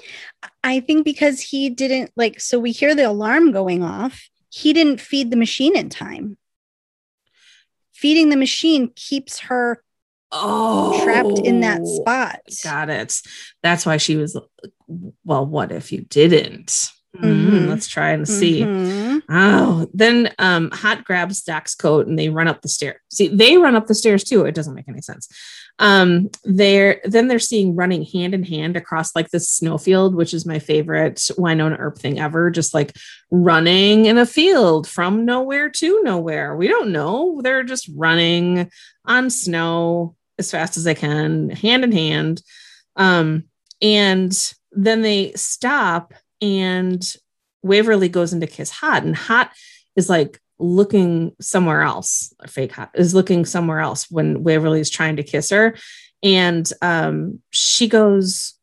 I think because he didn't like, so we hear the alarm going off. He didn't feed the machine in time. Feeding the machine keeps her Oh, trapped in that spot. Got it. That's why she was. Well, what if you didn't? Mm, Mhm. let's try and see. Mhm. Oh, then um, Haught grabs Doc's coat and they run up the stairs. See, they run up the stairs too. It doesn't make any sense. Um, they're then they're seeing running hand in hand across like this snowfield, which is my favorite Wynonna Earp thing ever. Just like running in a field from nowhere to nowhere. We don't know. They're just running on snow as fast as they can, hand in hand. Um, and then they stop and Waverly goes into kiss Haught, and Haught is like looking somewhere else. Fake Haught is looking somewhere else when Waverly is trying to kiss her, and um, she goes,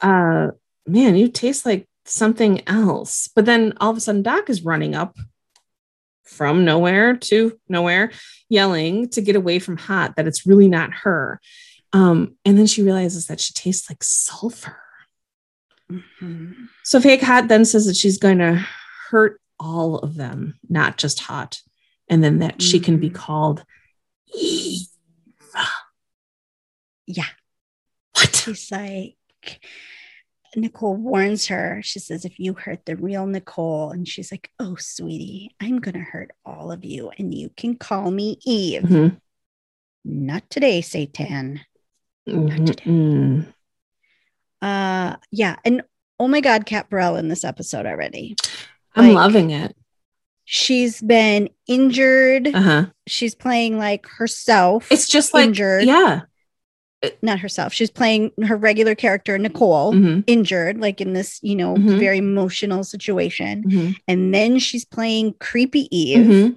uh, "Man, you taste like something else." But then all of a sudden, Doc is running up from nowhere to nowhere, yelling to get away from Haught that it's really not her. Um, and then she realizes that she tastes like sulfur. Mhm. So Fake Haught then says that she's going to hurt all of them, not just Haught, and then that she can be Mhm. called Eve. Yeah. What? She's like, Nicole warns her. She says, if you hurt the real Nicole, and she's like, oh, sweetie, I'm going to hurt all of you, and you can call me Eve. Mhm. Not today, Satan. Mhm. today. Mm. Uh, yeah. And oh my God, Kat Barrell in this episode already. I'm Like- loving it. She's been injured. Uh huh. She's playing like herself. It's just like Injured. yeah. Not herself. She's playing her regular character, Nicole, Mhm. injured, like in this, you know, Mhm. very emotional situation. Mhm. And then she's playing creepy Eve Mhm.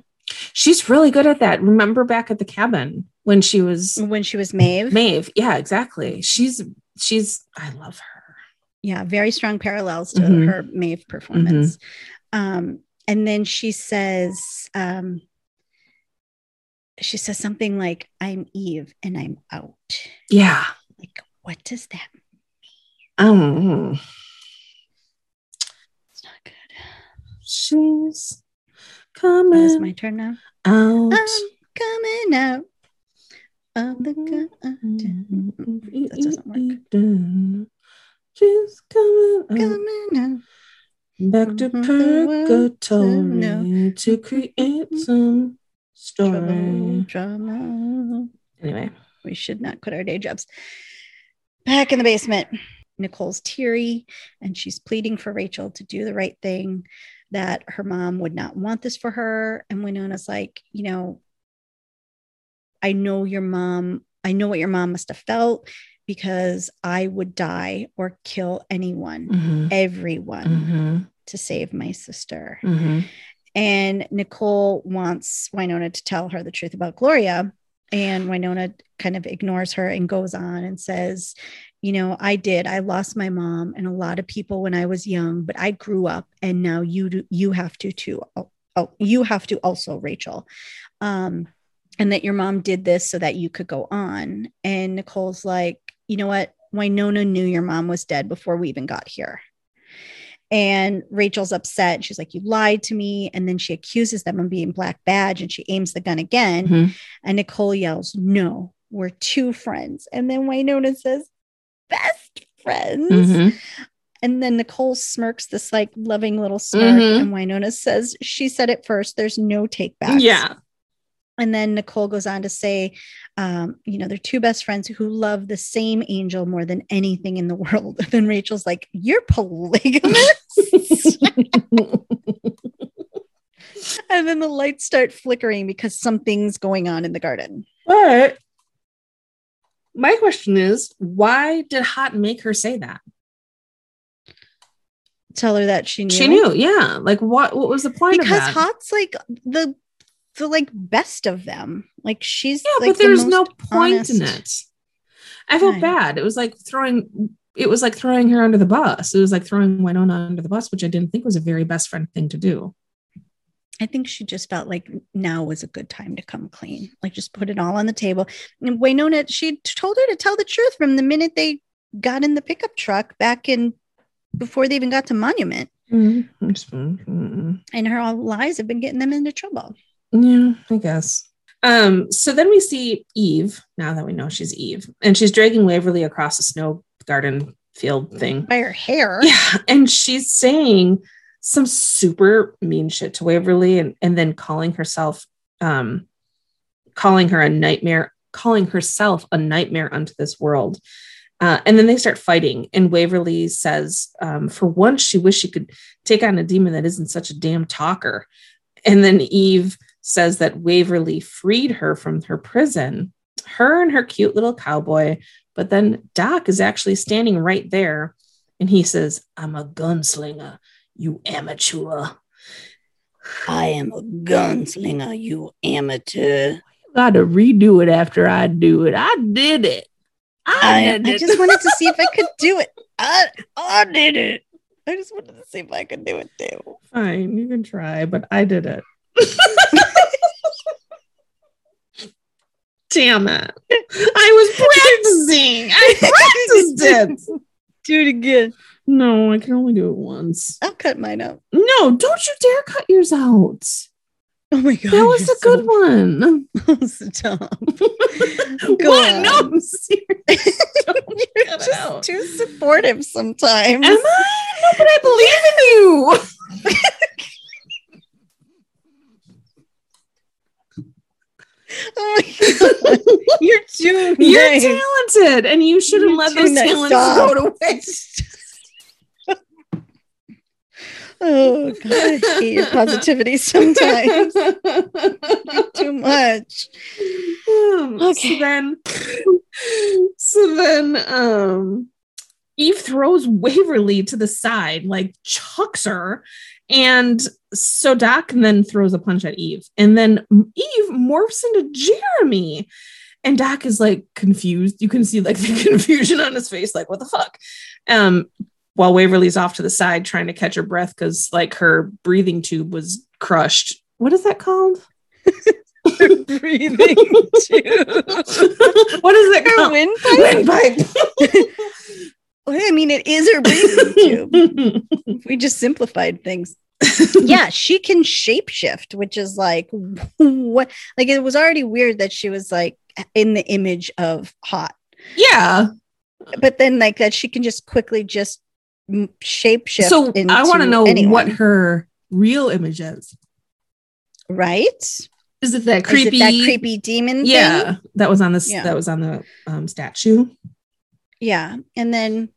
She's really good at that. Remember back at the cabin when she was when she was Maeve. Maeve? Yeah, exactly. She's she's I love her. yeah, very strong parallels to Mhm. her Maeve performance. Um, and then she says, um, she says something like, I'm Eve and I'm out. Yeah. Like, what does that mean? Um, It's not good. she's Oh, it's my turn now. out. I'm coming out of the garden. That doesn't work. She's coming out. Coming out. Back to Mhm, world purgatory to create some Trouble, drama. Anyway, We should not quit our day jobs. Back in the basement, Nicole's teary and she's pleading for Rachel to do the right thing, that her mom would not want this for her. And Wynonna's like, you know, I know your mom, I know what your mom must have felt because I would die or kill anyone, Mhm, everyone mhm, to save my sister. mhm. And Nicole wants Wynonna to tell her the truth about Gloria. And Wynonna kind of ignores her and goes on and says, You know, I did. I lost my mom and a lot of people when I was young, but I grew up and now you do, you have to too. Oh, oh, you have to also, Rachel. Um, and that your mom did this so that you could go on. And Nicole's like, You know what? Wynonna knew your mom was dead before we even got here. And Rachel's upset. She's like, You lied to me. And then she accuses them of being Black Badge and she aims the gun again. Mhm. And Nicole yells, No, we're two friends. And then Wynonna says, Best friends. Mhm. And then Nicole smirks this like loving little smirk. Mhm. And Wynonna says, She said it first. There's no take back. Yeah. And then Nicole goes on to say, um, you know, they're two best friends who love the same angel more than anything in the world. And then Rachel's like, You're polygamous. and then the lights start flickering because something's going on in the garden. but my question is, why did Haught make her say that? Tell her that she knew. She knew, yeah. Like, what? What was the point because of that? Haught's like the the like best of them. Like she's yeah, like but there's the no point in it. I felt bad. It was like throwing. It was like throwing her under the bus. It was like throwing Wynonna under the bus, which I didn't think was a very best friend thing to do. I think she just felt like now was a good time to come clean. Like just put it all on the table. And Wynonna, she told her to tell the truth from the minute they got in the pickup truck back in before they even got to Monument. Mm, And her all lies have been getting them into trouble. Yeah, I guess. Um, so then we see Eve, now that we know she's Eve, and she's dragging Waverly across a snow garden field thing. By her hair. Yeah, and she's saying some super mean shit to Waverly and, and then calling herself um calling her a nightmare, calling herself a nightmare unto this world. Uh, and then they start fighting, and Waverly says, um, for once, she wished she could take on a demon that isn't such a damn talker. And then Eve says that Waverly freed her from her prison, her and her cute little cowboy. But then Doc is actually standing right there, and he says, I'm a gunslinger, you amateur. I am a gunslinger, you amateur. You Got to redo it after I do it. I did it. I, I just wanted to see if I could do it. I, I did it. I just wanted to see if I could do it too. Fine, you can try, but I did it. Damn it. I was practicing. I practiced it. Do it again. No, I can only do it once. I'll cut mine out. No, don't you dare cut yours out. Oh my god. That was a good one. Stop. Go what? on. No, seriously. Don't You're just out. too supportive sometimes. Am I? No, but I believe in you. Oh. You're too You're nice. talented, and you shouldn't You're let those nice. talents Stop. go to waste. Oh god, I hate your positivity sometimes. too much. Um, Okay. So then, so then, um, Eve throws Waverly to the side, like chucks her, and so Doc then throws a punch at Eve, and then Eve morphs into Jeremy, and Doc is like confused. You can see like the confusion on his face, like what the fuck. Um, while Waverly's off to the side trying to catch her breath because like her breathing tube was crushed. What is that called? breathing tube. what is it Her called? windpipe. Windpipe. I mean, it is her breathing tube. We just simplified things. yeah, she can shapeshift, which is like what? Like it was already weird that she was like in the image of hot, yeah. but then like that she can just quickly just shapeshift. So I want to know anyone, what her real image is. right? Is it that creepy? it that creepy demon? yeah, thing? that was on this. Yeah. That was on the um, statue. yeah. And then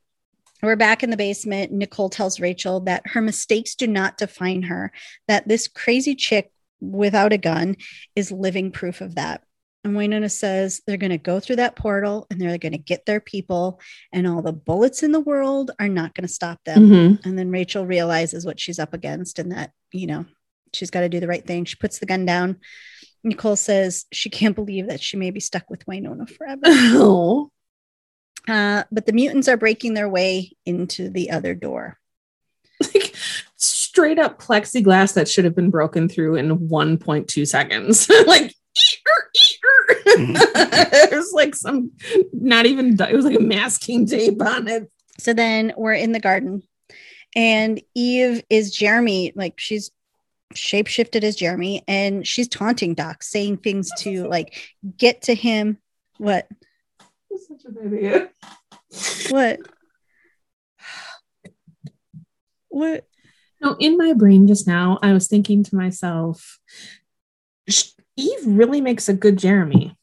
we're back in the basement. Nicole tells Rachel that her mistakes do not define her. That this crazy chick without a gun is living proof of that. And Wynonna says they're going to go through that portal and they're going to get their people, and all the bullets in the world are not going to stop them. Mhm. And then Rachel realizes what she's up against and that, you know, she's got to do the right thing. She puts the gun down. Nicole says she can't believe that she may be stuck with Wynonna forever. Oh, Uh, but the mutants are breaking their way into the other door. like straight up plexiglass that should have been broken through in 1.2 seconds. like, it was like some, not even, it was like a masking tape on it. So then we're in the garden, and Eve is Jeremy. Like she's shapeshifted as Jeremy, and she's taunting Doc, saying things to like get to him. What? Such a bad idea. What? What? No, in my brain just now, I was thinking to myself, Eve really makes a good Jeremy.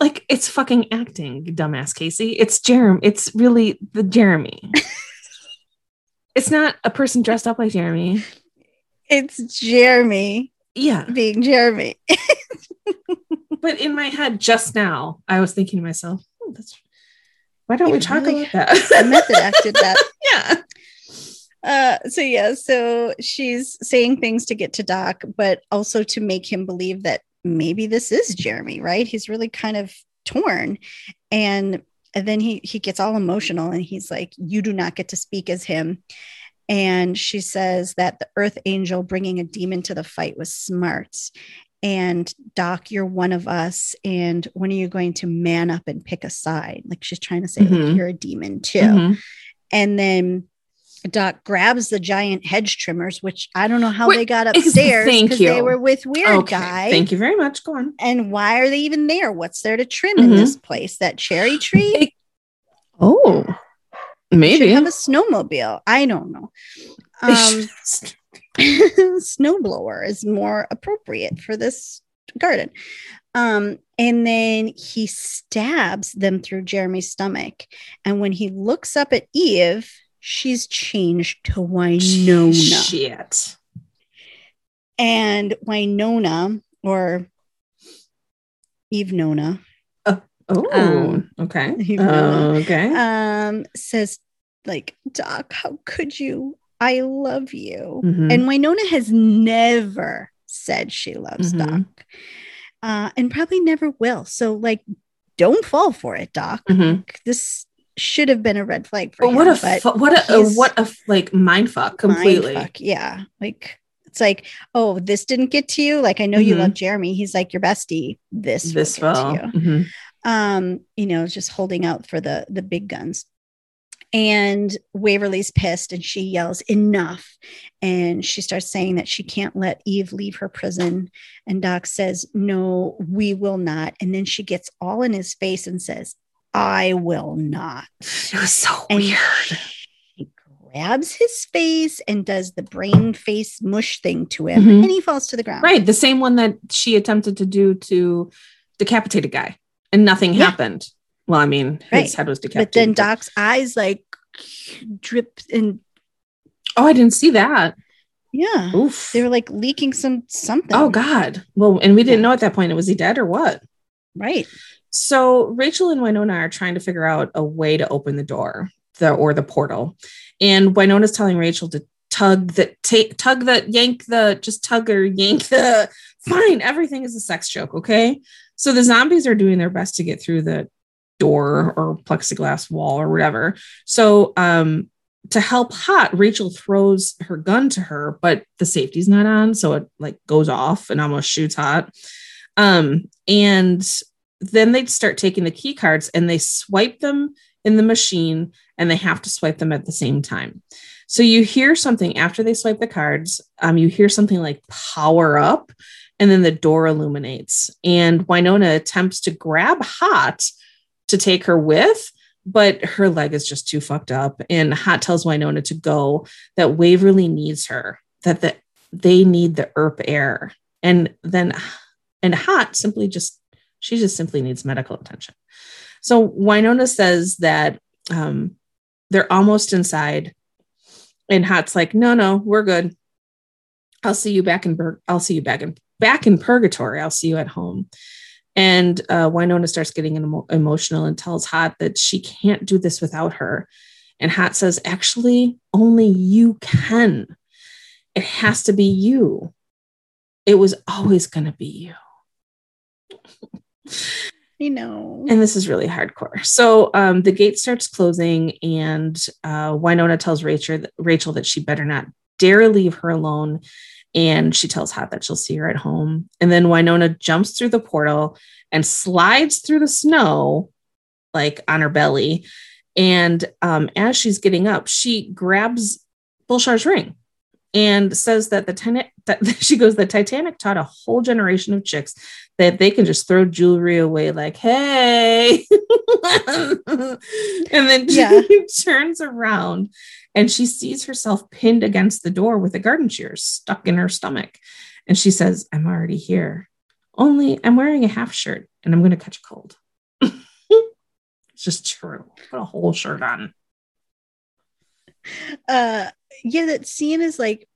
Like it's fucking acting, dumbass Casey. It's Jeremy. It's really the Jeremy. it's not a person dressed up like Jeremy. It's Jeremy Yeah. being Jeremy. But in my head just now, I was thinking to myself, oh, that's why don't You we talk really- about I that? method acted that. yeah. Uh, so yeah, so she's saying things to get to Doc, but also to make him believe that maybe this is Jeremy, right? He's really kind of torn, and and then he he gets all emotional and he's like, "You do not get to speak as him." And she says that the Earth Angel bringing a demon to the fight was smart. And Doc, you're one of us. And when are you going to man up and pick a side? Like she's trying to say, like, Mhm. you're a demon too. Mhm. And then Doc grabs the giant hedge trimmers, which I don't know how Wait, they got upstairs thank because they were with Weird Okay. Guy. Thank you very much. Go on. And why are they even there? What's there to trim in Mhm. this place? That cherry tree? Oh, maybe. have a snowmobile. I don't know. Um, snowblower is more appropriate for this garden. Um, and then he stabs them through Jeremy's stomach. And when he looks up at Eve, she's changed to Wynonna. Shit. And Wynonna or Eve Nona Oh, Um, okay. you know. okay. um, says, like, Doc, how could you? I love you. Mhm. And Wynonna has never said she loves Mhm. Doc, uh, and probably never will. So, like, don't fall for it, Doc. Mhm. This should have been a red flag for But him. what a but fu- what a, what a like mind fuck completely. Mindfuck, Yeah. Like it's like, oh, this didn't get to you. Like I know you Mhm. love Jeremy. He's like your bestie. This This will get fell. to you. Mhm. Um, you know, just holding out for the the big guns. And Waverly's pissed and she yells, enough. And she starts saying that she can't let Eve leave her prison. And Doc says, no, we will not. And then she gets all in his face and says, I will not. It was so And weird. she grabs his face and does the brain face mush thing to him. Mhm. And he falls to the ground. Right, the same one that she attempted to do to decapitated guy, and nothing Yeah. happened. Well, I mean, his Right. head was decapitated. But then Doc's eyes like drip and oh, I didn't see that. yeah. Oof. They were like leaking some something. oh God. Well, and we didn't know at that point. It was he dead or what? Right. So Rachel and Wynonna are trying to figure out a way to open the door, the or the portal, and Wynonna's telling Rachel to tug the take tug the yank the just tug or yank the fine everything is a sex joke okay so the zombies are doing their best to get through the door or plexiglass wall or whatever. So um to help Haught, Rachel throws her gun to her, but the safety's not on, so it like goes off and almost shoots Haught. Um, and then they start taking the key cards and they swipe them in the machine and they have to swipe them at the same time. So you hear something after they swipe the cards, um, you hear something like power up, and then the door illuminates. And Wynonna attempts to grab Haught to take her with, but her leg is just too fucked up. And Haught tells wynonna to go, that Waverly needs her, that the, they need the Earp heir. And then, and Haught simply just, she just simply needs medical attention. So wynonna says that um, they're almost inside. And Haught's like, no, no, we're good. I'll see you back in Bur- I'll see you back in back in purgatory. I'll see you at home. And uh, Wynonna starts getting emo- emotional and tells Haught that she can't do this without her. And Haught says, actually, only you can. It has to be you. It was always going to be you. You know. And this is really hardcore. So um, the gate starts closing, and uh, Wynonna tells Rachel, Rachel that she better not dare leave her alone and she tells Haught that she'll see her at home. And then Wynonna jumps through the portal and slides through the snow, like on her belly. And um, as she's getting up, she grabs Bulshar's ring and says that the Titanic, that she goes, the Titanic taught a whole generation of chicks that they can just throw jewelry away, like, hey. and then yeah. she turns around and she sees herself pinned against the door with a garden shears stuck in her stomach. And she says, I'm already here. Only I'm wearing a half shirt and I'm going to catch a cold. it's just true. Put a whole shirt on. Uh, yeah, that scene is like,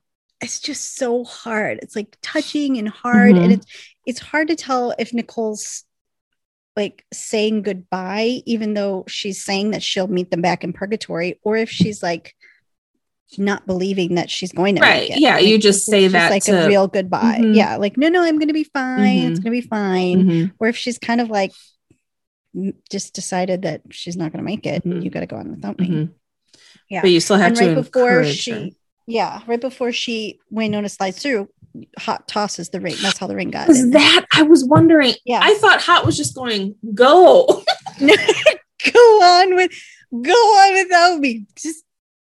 it's just so hard. It's like touching and hard. Mm-hmm. And it's, it's hard to tell if Nicole's like saying goodbye, even though she's saying that she'll meet them back in purgatory, or if she's like, not believing that she's going to right yeah like, you just say that like to... a real goodbye mm-hmm. yeah like no no i'm gonna be fine mm-hmm. it's gonna be fine mm-hmm. or if she's kind of like just decided that she's not gonna make it mm-hmm. you gotta go on without me mm-hmm. yeah but you still have and to right before she her. yeah right before she Wynonna slides through haught tosses the ring that's how the ring got was that i was wondering yeah i thought haught was just going go go on with go on without me just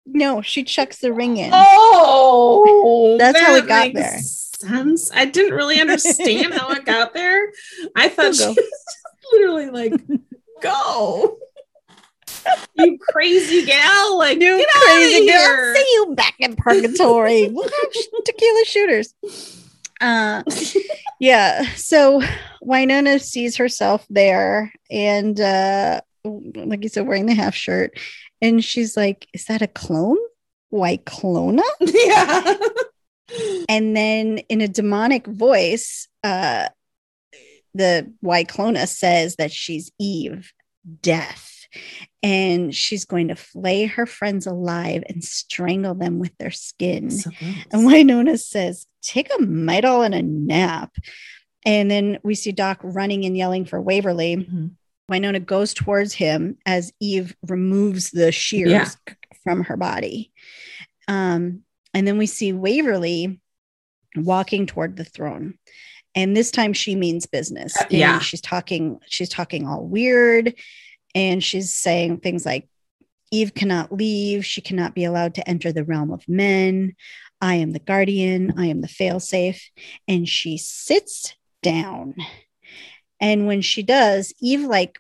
no, she chucks the ring in. Oh, that's that how it got there. Sense. I didn't really understand how it got there. I thought she was literally like, "Go, you crazy gal! Like, you get crazy gal! See you back in purgatory. we'll have tequila shooters." Uh, yeah. So Wynonna sees herself there, and uh, like you said, wearing the half shirt, and she's like, Is that a clone? Why Clona? Yeah. and then in a demonic voice, uh, the Clona says that she's Eve, death. And she's going to flay her friends alive and strangle them with their skin. So and Wynonna says, Take a midol and a nap. And then we see Doc running and yelling for Waverly. Mm-hmm. Wynonna goes towards him as Eve removes the shears yeah. from her body. Um, and then we see Waverly walking toward the throne. And this time she means business. Uh, yeah. she's talking, she's talking all weird. And she's saying things like, Eve cannot leave. She cannot be allowed to enter the realm of men. I am the guardian. I am the failsafe. And she sits down. And when she does, Eve like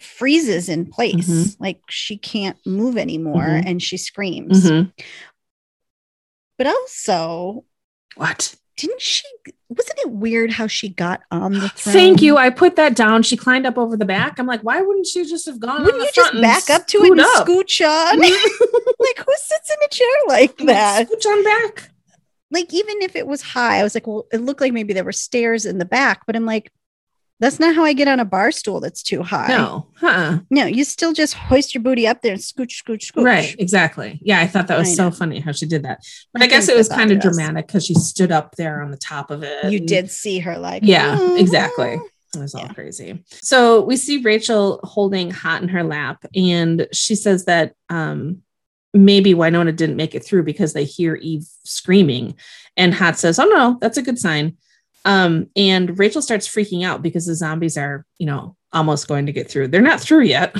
freezes in place. Mm-hmm. like she can't move anymore mm-hmm. and she screams. Mm-hmm. but also what? didn't she wasn't it weird how she got on the throne thank you. i put that down. She climbed up over the back. I'm like why wouldn't she just have gone wouldn't you just back up to it and up? scooch on? Like who sits in a chair like that? scooch on back. Like even if it was high i was like well it looked like maybe there were stairs in the back but i'm like that's not how I get on a bar stool that's too high. No, huh? No, you still just hoist your booty up there and scooch, scooch, scooch. Right, exactly. Yeah, I thought that was so funny how she did that. But I, I guess it was kind of dramatic because she stood up there on the top of it. You and, did see her like, yeah, oh. exactly. It was all crazy. So we see Rachel holding Haught in her lap, and she says that um, maybe Wynonna didn't make it through because they hear Eve screaming. And Haught says, Oh, no, that's a good sign. Um, and Rachel starts freaking out because the zombies are, you know, almost going to get through. They're not through yet.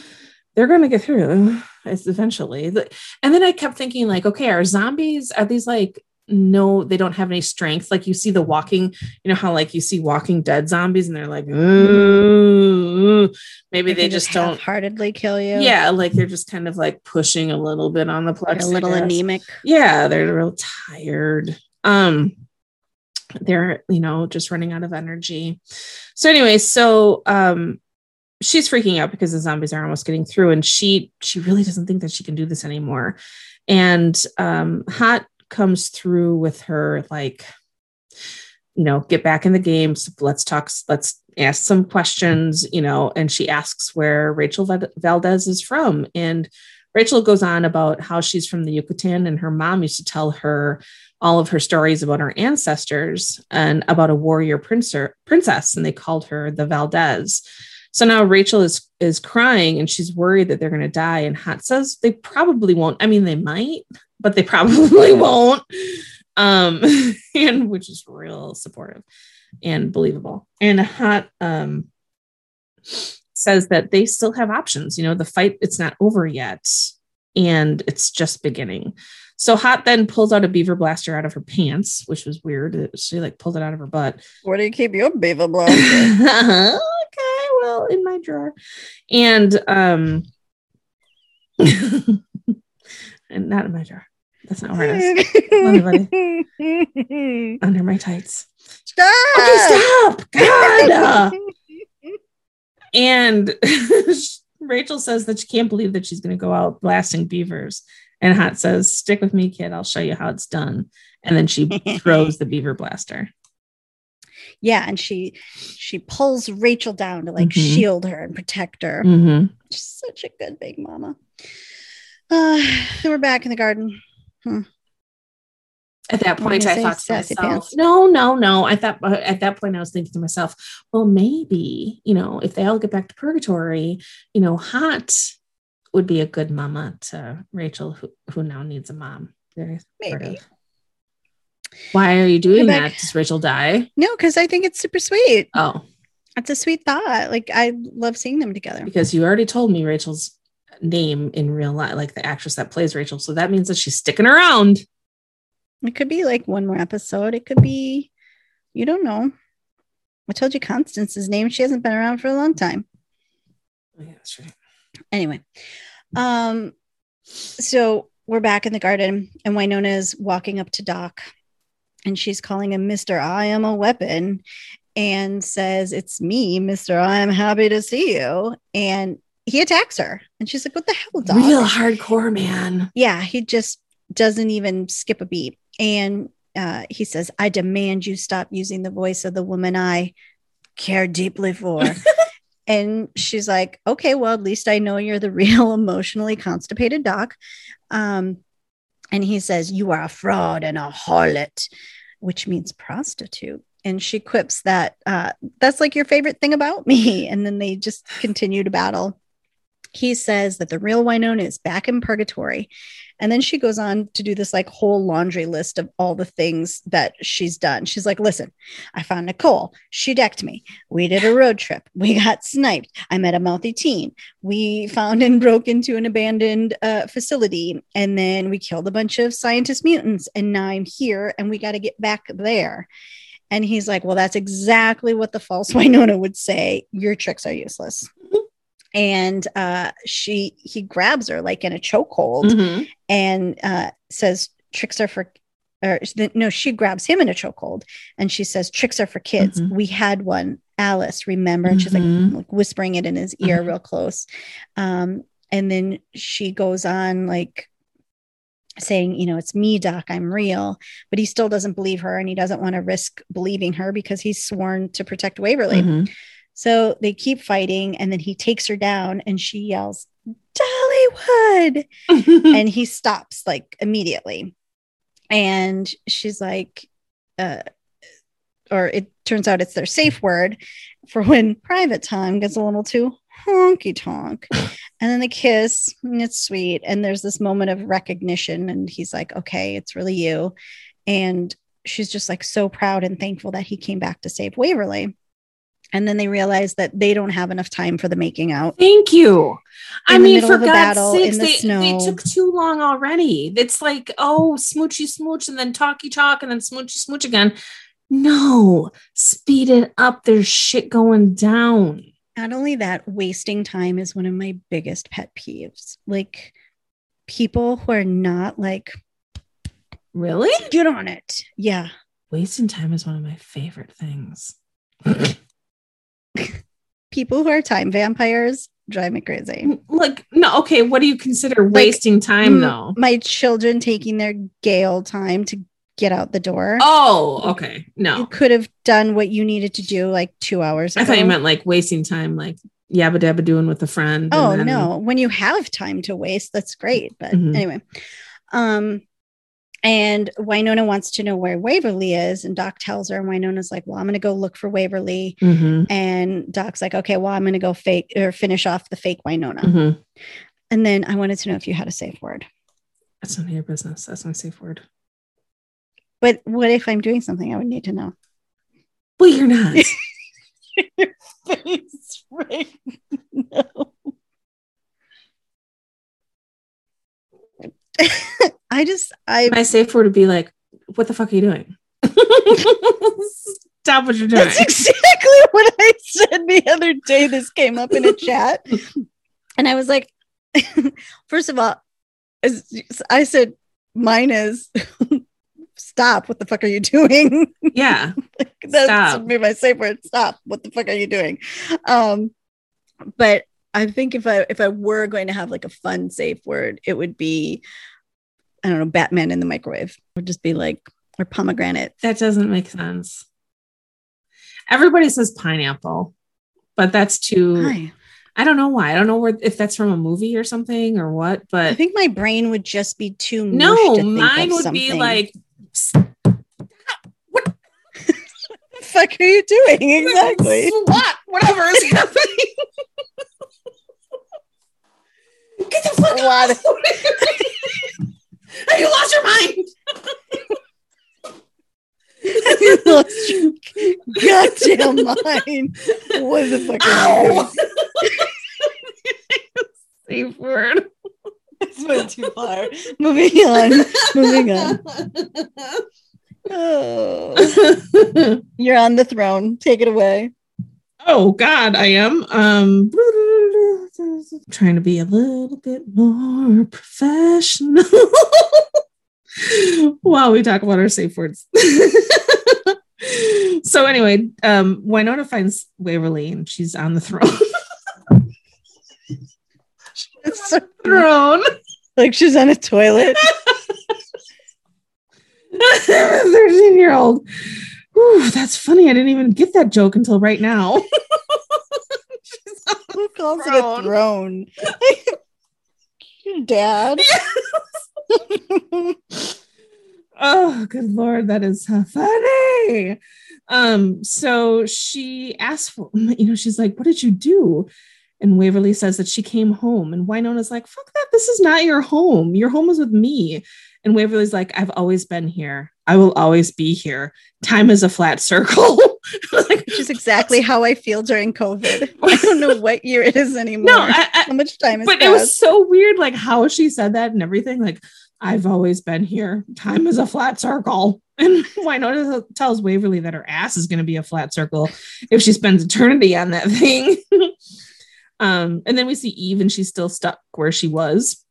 They're going to get through it's eventually. And then I kept thinking, like, okay, are zombies, are these like, no, they don't have any strength. Like you see the walking, you know how like you see Walking Dead zombies and they're like, "Ooh." maybe they, can just don't. heartedly kill you. Yeah, like they're just kind of like pushing a little bit on the Like a little anemic. Yeah, they're real tired. Um, they're you know just running out of energy. So anyway, so um, she's freaking out because the zombies are almost getting through, and she she really doesn't think that she can do this anymore. And um, Haught comes through with her like you know, get back in the game. So let's talk, let's ask some questions, you know, and she asks where Rachel Valdez is from. And Rachel goes on about how she's from the Yucatan and her mom used to tell her all of her stories about her ancestors and about a warrior prince princess, and they called her the Valdez. So now Rachel is is crying and she's worried that they're going to die. And Haught says they probably won't. I mean, they might, but they probably won't. Um, and which is real supportive and believable. And Haught um says that they still have options. You know, the fight it's not over yet, and it's just beginning. So Haught then pulls out a beaver blaster out of her pants, which was weird. She like pulled it out of her butt. Where do you keep your beaver blaster? okay, well, in my drawer. And um and not in my drawer. That's not where it is. Under my tights. Stop! Okay, stop! God! and Rachel says that she can't believe that she's going to go out blasting beavers. And Haught says, "Stick with me, kid. I'll show you how it's done." And then she throws the beaver blaster. yeah, and she she pulls Rachel down to like Mhm. shield her and protect her. Mhm. She's such a good big mama. Uh, we're back in the garden. At that point, I I thought to myself, pants? "No, no, no." I thought at that point I was thinking to myself, "Well, maybe you know, if they all get back to purgatory, you know, Haught would be a good mama to Rachel, who who now needs a mom." Very Maybe. of. Why are you doing that? Does Rachel die? No, because I think it's super sweet. Oh, that's a sweet thought. Like I love seeing them together. because you already told me Rachel's name in real life, like the actress that plays Rachel. So that means that she's sticking around. It could be like one more episode. It could be, you don't know. I told you Constance's name. She hasn't been around for a long time. Oh, yeah, that's right. Anyway, um, so we're back in the garden, and Wynonna is walking up to Doc, and she's calling him Mister. I am a weapon, and says, "It's me, Mister. I am happy to see you." And he attacks her, and she's like, "What the hell, Doc?" Real hardcore man. yeah, he just doesn't even skip a beat. And uh, he says, I demand you stop using the voice of the woman I care deeply for. and she's like, okay, well, at least I know you're the real emotionally constipated doc. Um, and he says, You are a fraud and a harlot, which means prostitute. And she quips that uh, that's like your favorite thing about me. And then they just continue to battle. He says that the real Wynonna is back in purgatory. And then she goes on to do this like whole laundry list of all the things that she's done. She's like, listen, I found Nicole. She decked me. We did a road trip. We got sniped. I met a mouthy teen. We found and broke into an abandoned uh, facility. And then we killed a bunch of scientist mutants. And now I'm here and we got to get back there. And he's like, well, that's exactly what the false Wynonna would say. Your tricks are useless. And uh, she, he grabs her like in a chokehold Mhm. and uh, says tricks are for or no she grabs him in a chokehold and she says tricks are for kids Mhm. we had one alice remember and she's Mhm. like, like whispering it in his ear Mhm. real close um, and then she goes on like saying you know it's me doc i'm real but he still doesn't believe her and he doesn't want to risk believing her because he's sworn to protect waverly Mhm. So they keep fighting and then he takes her down and she yells dollywood and he stops like immediately and she's like uh or it turns out it's their safe word for when private time gets a little too honky tonk. and then they kiss, and it's sweet. And there's this moment of recognition, and he's like, okay, it's really you. And she's just like so proud and thankful that he came back to save Waverly. And then they realize that they don't have enough time for the making out. Thank you. I mean, for God's sakes, the they, snow. they took too long already. It's like, oh, smoochy smooch and then talky talk and then smoochy smooch again. No, speed it up. There's shit going down. Not only that, wasting time is one of my biggest pet peeves. Like people who are not like, Really? get on it. Yeah. Wasting time is one of my favorite things. People who are time vampires drive me crazy. like, no, okay. What do you consider wasting time though? My children taking their Gale time to get out the door. Oh, okay. No. You could have done what you needed to do like two hours ago. I thought you meant like wasting time, like yabba dabba doing with a friend. Oh then- no, when you have time to waste, that's great. But Mhm. anyway, um, and Wynonna wants to know where Waverly is, and Doc tells her, and Wynonna's like, "Well, I'm going to go look for Waverly." Mhm, And Doc's like, "Okay, well, I'm going to go fake or finish off the fake Wynonna." mhm. And then I wanted to know if you had a safe word. That's none of your business. That's my safe word. But what if I'm doing something I would need to know? Well, you're not. Face right now. I just I my safe word would be like, "What the fuck are you doing? Stop what you're doing." That's exactly what I said the other day. This came up in a chat. And I was like, first of all, as I said, mine is stop. What the fuck are you doing? yeah, That's Stop. be my safe word. Stop. What the fuck are you doing? Um, but I think if I if I were going to have like a fun safe word, it would be I don't know, Batman in the microwave. Would just be like or pomegranate. that doesn't make sense. Everybody says pineapple, but that's too. I don't know why. I don't know where if that's from a movie or something or what. But I think my brain would just be too no, to think mine would be like what the fuck are you doing exactly? What? Whatever is happening. Get the fuck out! Have you lost your mind? Have you lost your goddamn mind. What the fuck are you? Ow! Safe word. This went too far. Moving on. Moving on. Oh. You're on the throne. Take it away. oh God, I am. Um, trying to be a little bit more professional while we talk about our safe words. so anyway, um, Wynonna finds Waverly and she's on the throne. It's so throne. like she's on a toilet. 13 year old. Ooh, that's funny. I didn't even get that joke until right now. She's on the Who calls it a throne? Your dad. Oh, good lord, that is funny. Um, so she asked for, you know, she's like, What did you do? And Waverly says that she came home, and Wynonna's like, Fuck that, this is not your home. Your home is with me. And Waverly's like, I've always been here. I will always be here. Time is a flat circle. like, Which is exactly how I feel during COVID. I don't know what year it is anymore. no, I, I, how much time but passed. it was so weird, like how she said that and everything. Like, I've always been here. Time is a flat circle. And Wynonna tells Waverly that her ass is going to be a flat circle if she spends eternity on that thing. um, and then we see Eve, and she's still stuck where she was.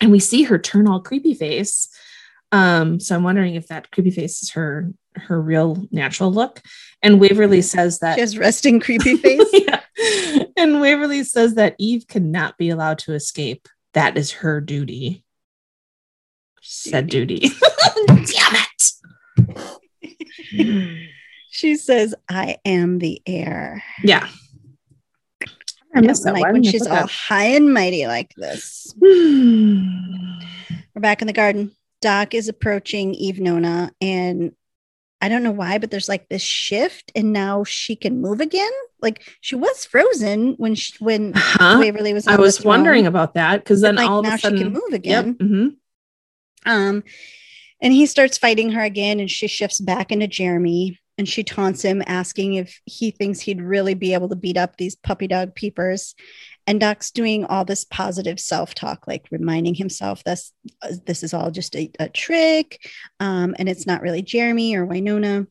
And we see her turn all creepy face. Um, so I'm wondering if that creepy face is her her real natural look. And Waverly says that she has resting creepy face. yeah. And Waverly says that Eve cannot be allowed to escape. That is her duty. Said duty. Damn it. she says, I am the heir. Yeah. I missed that like one. when she's all high and mighty like this. We're back in the garden. Doc is approaching Eve Nona, and I don't know why, but there's like this shift, and now she can move again. Like she was frozen when she, when Huh? Waverly was. I was wondering about that because then like, all of now a sudden she can move Yep. again. mhm. Um, and he starts fighting her again, and she shifts back into Jeremy, and she taunts him, asking if he thinks he'd really be able to beat up these puppy dog peepers. And Doc's doing all this positive self talk, like reminding himself this this is all just a, a trick, um, and it's not really Jeremy or Wynonna.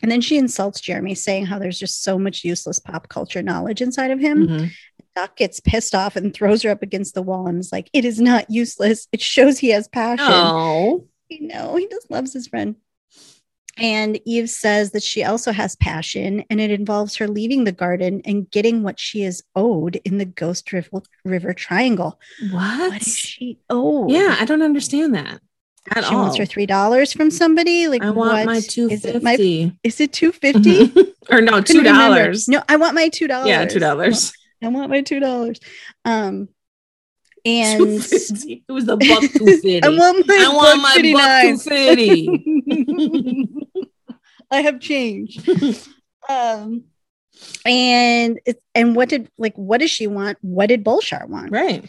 And then she insults Jeremy, saying how there's just so much useless pop culture knowledge inside of him. Mhm. Doc gets pissed off and throws her up against the wall and is like, "It is not useless. It shows he has passion." Oh, you know, he just loves his friend. And Eve says that she also has passion, and it involves her leaving the garden and getting what she is owed in the Ghost River, Triangle. what? What is she owed? Yeah, I don't understand that at she all. wants her three dollars from somebody. Like, I want what? my two Is it my? Is it two fifty? or no, two dollars. No, I want my two dollars. Yeah, two dollars. I want my two dollars. Um, and. It was the buck two fifty. I want my. I want buck my buck 59. I have changed. um, and it's and what did like what does she want? What did Bulshar want? right.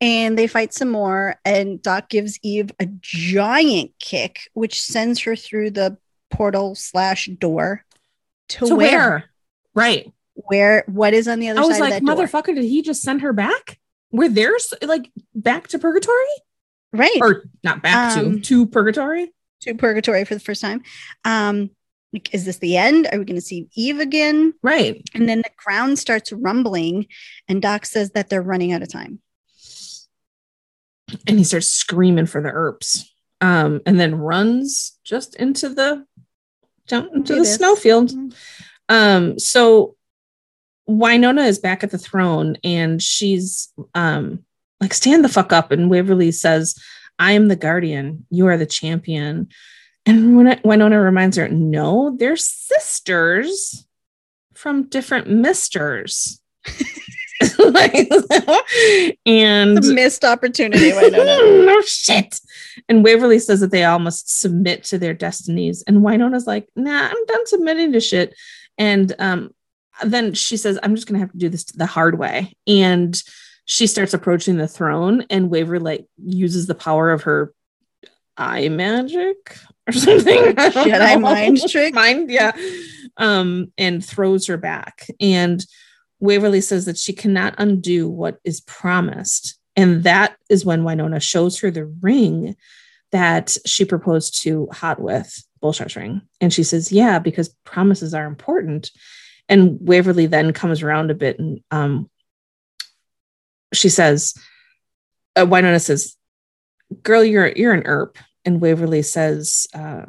And they fight some more, and Doc gives Eve a giant kick, which sends her through the portal slash door to, To where? where? Right. Where what is on the other I was side like, of that door? motherfucker, did he just send her back? Were there's like back to purgatory? Right. Or not back Um, to to purgatory? to purgatory for the first time. Um, like, is this the end? Are we going to see Eve again? Right. And then the ground starts rumbling, and Doc says that they're running out of time. And he starts screaming for the herbs. Um, and then runs just into the down into the snowfield. Mhm. Um, so Wynonna is back at the throne and she's um like, stand the fuck up. And Waverly says, I am the guardian, you are the champion. And Win- Wynonna reminds her, no, they're sisters from different misters. Like, and a missed opportunity. No shit. And Waverly says that they all must submit to their destinies. And Wynonna's like, nah, I'm done submitting to shit. And um, then she says, I'm just gonna have to do this the hard way. And she starts approaching the throne, and Waverly like uses the power of her eye magic or something. Jedi mind trick? Mind, yeah. Um, and throws her back. And Waverly says that she cannot undo what is promised. And that is when Wynonna shows her the ring that she proposed to Haught with, Bulshar's ring. And she says, Yeah, because promises are important. And Waverly then comes around a bit and um, she says, uh, Wynonna says, Girl, you're you're an Earp. And Waverly says, uh,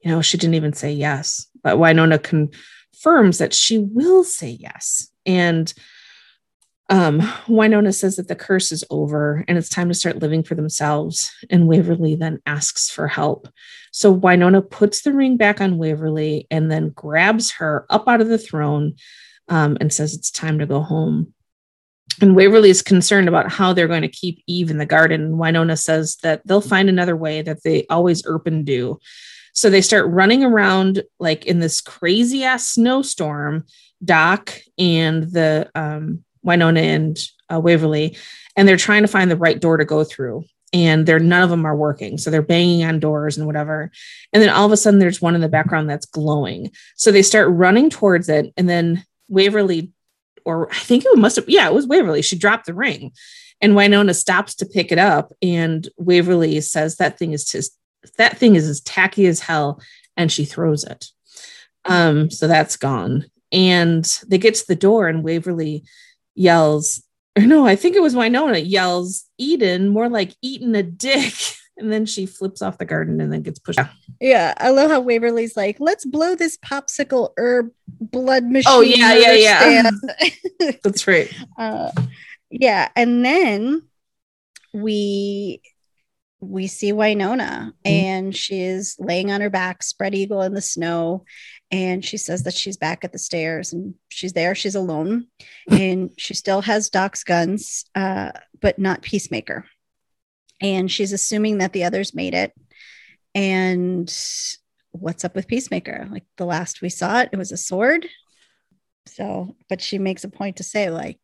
you know, she didn't even say yes. But Wynonna confirms that she will say yes. And um, Wynonna says that the curse is over and it's time to start living for themselves. And Waverly then asks for help. So Wynonna puts the ring back on Waverly and then grabs her up out of the throne um, and says it's time to go home. And Waverly is concerned about how they're going to keep Eve in the garden. Wynonna says that they'll find another way that they always Erpen do. So they start running around like in this crazy ass snowstorm, Doc and the um, Wynonna and uh, Waverly, and they're trying to find the right door to go through. And they're none of them are working. So they're banging on doors and whatever. And then all of a sudden there's one in the background that's glowing. So they start running towards it. And then Waverly, or I think it must have, yeah, it was Waverly. She dropped the ring. And Wynonna stops to pick it up. And Waverly says that thing is just that thing is as tacky as hell and she throws it um so that's gone and they get to the door and waverly yells or no i think it was wynonna yells eden more like eating a dick and then she flips off the garden and then gets pushed out. Yeah, I love how Waverly's like, let's blow this popsicle herb blood machine. Oh, yeah, yeah, yeah. yeah. that's right uh, yeah, and then we we see Wynonna and she's laying on her back, spread eagle in the snow. And she says that she's back at the stairs and she's there. She's alone and she still has Doc's guns, uh, but not Peacemaker. And she's assuming that the others made it. And what's up with Peacemaker? Like the last we saw it, it was a sword. So, but she makes a point to say, like,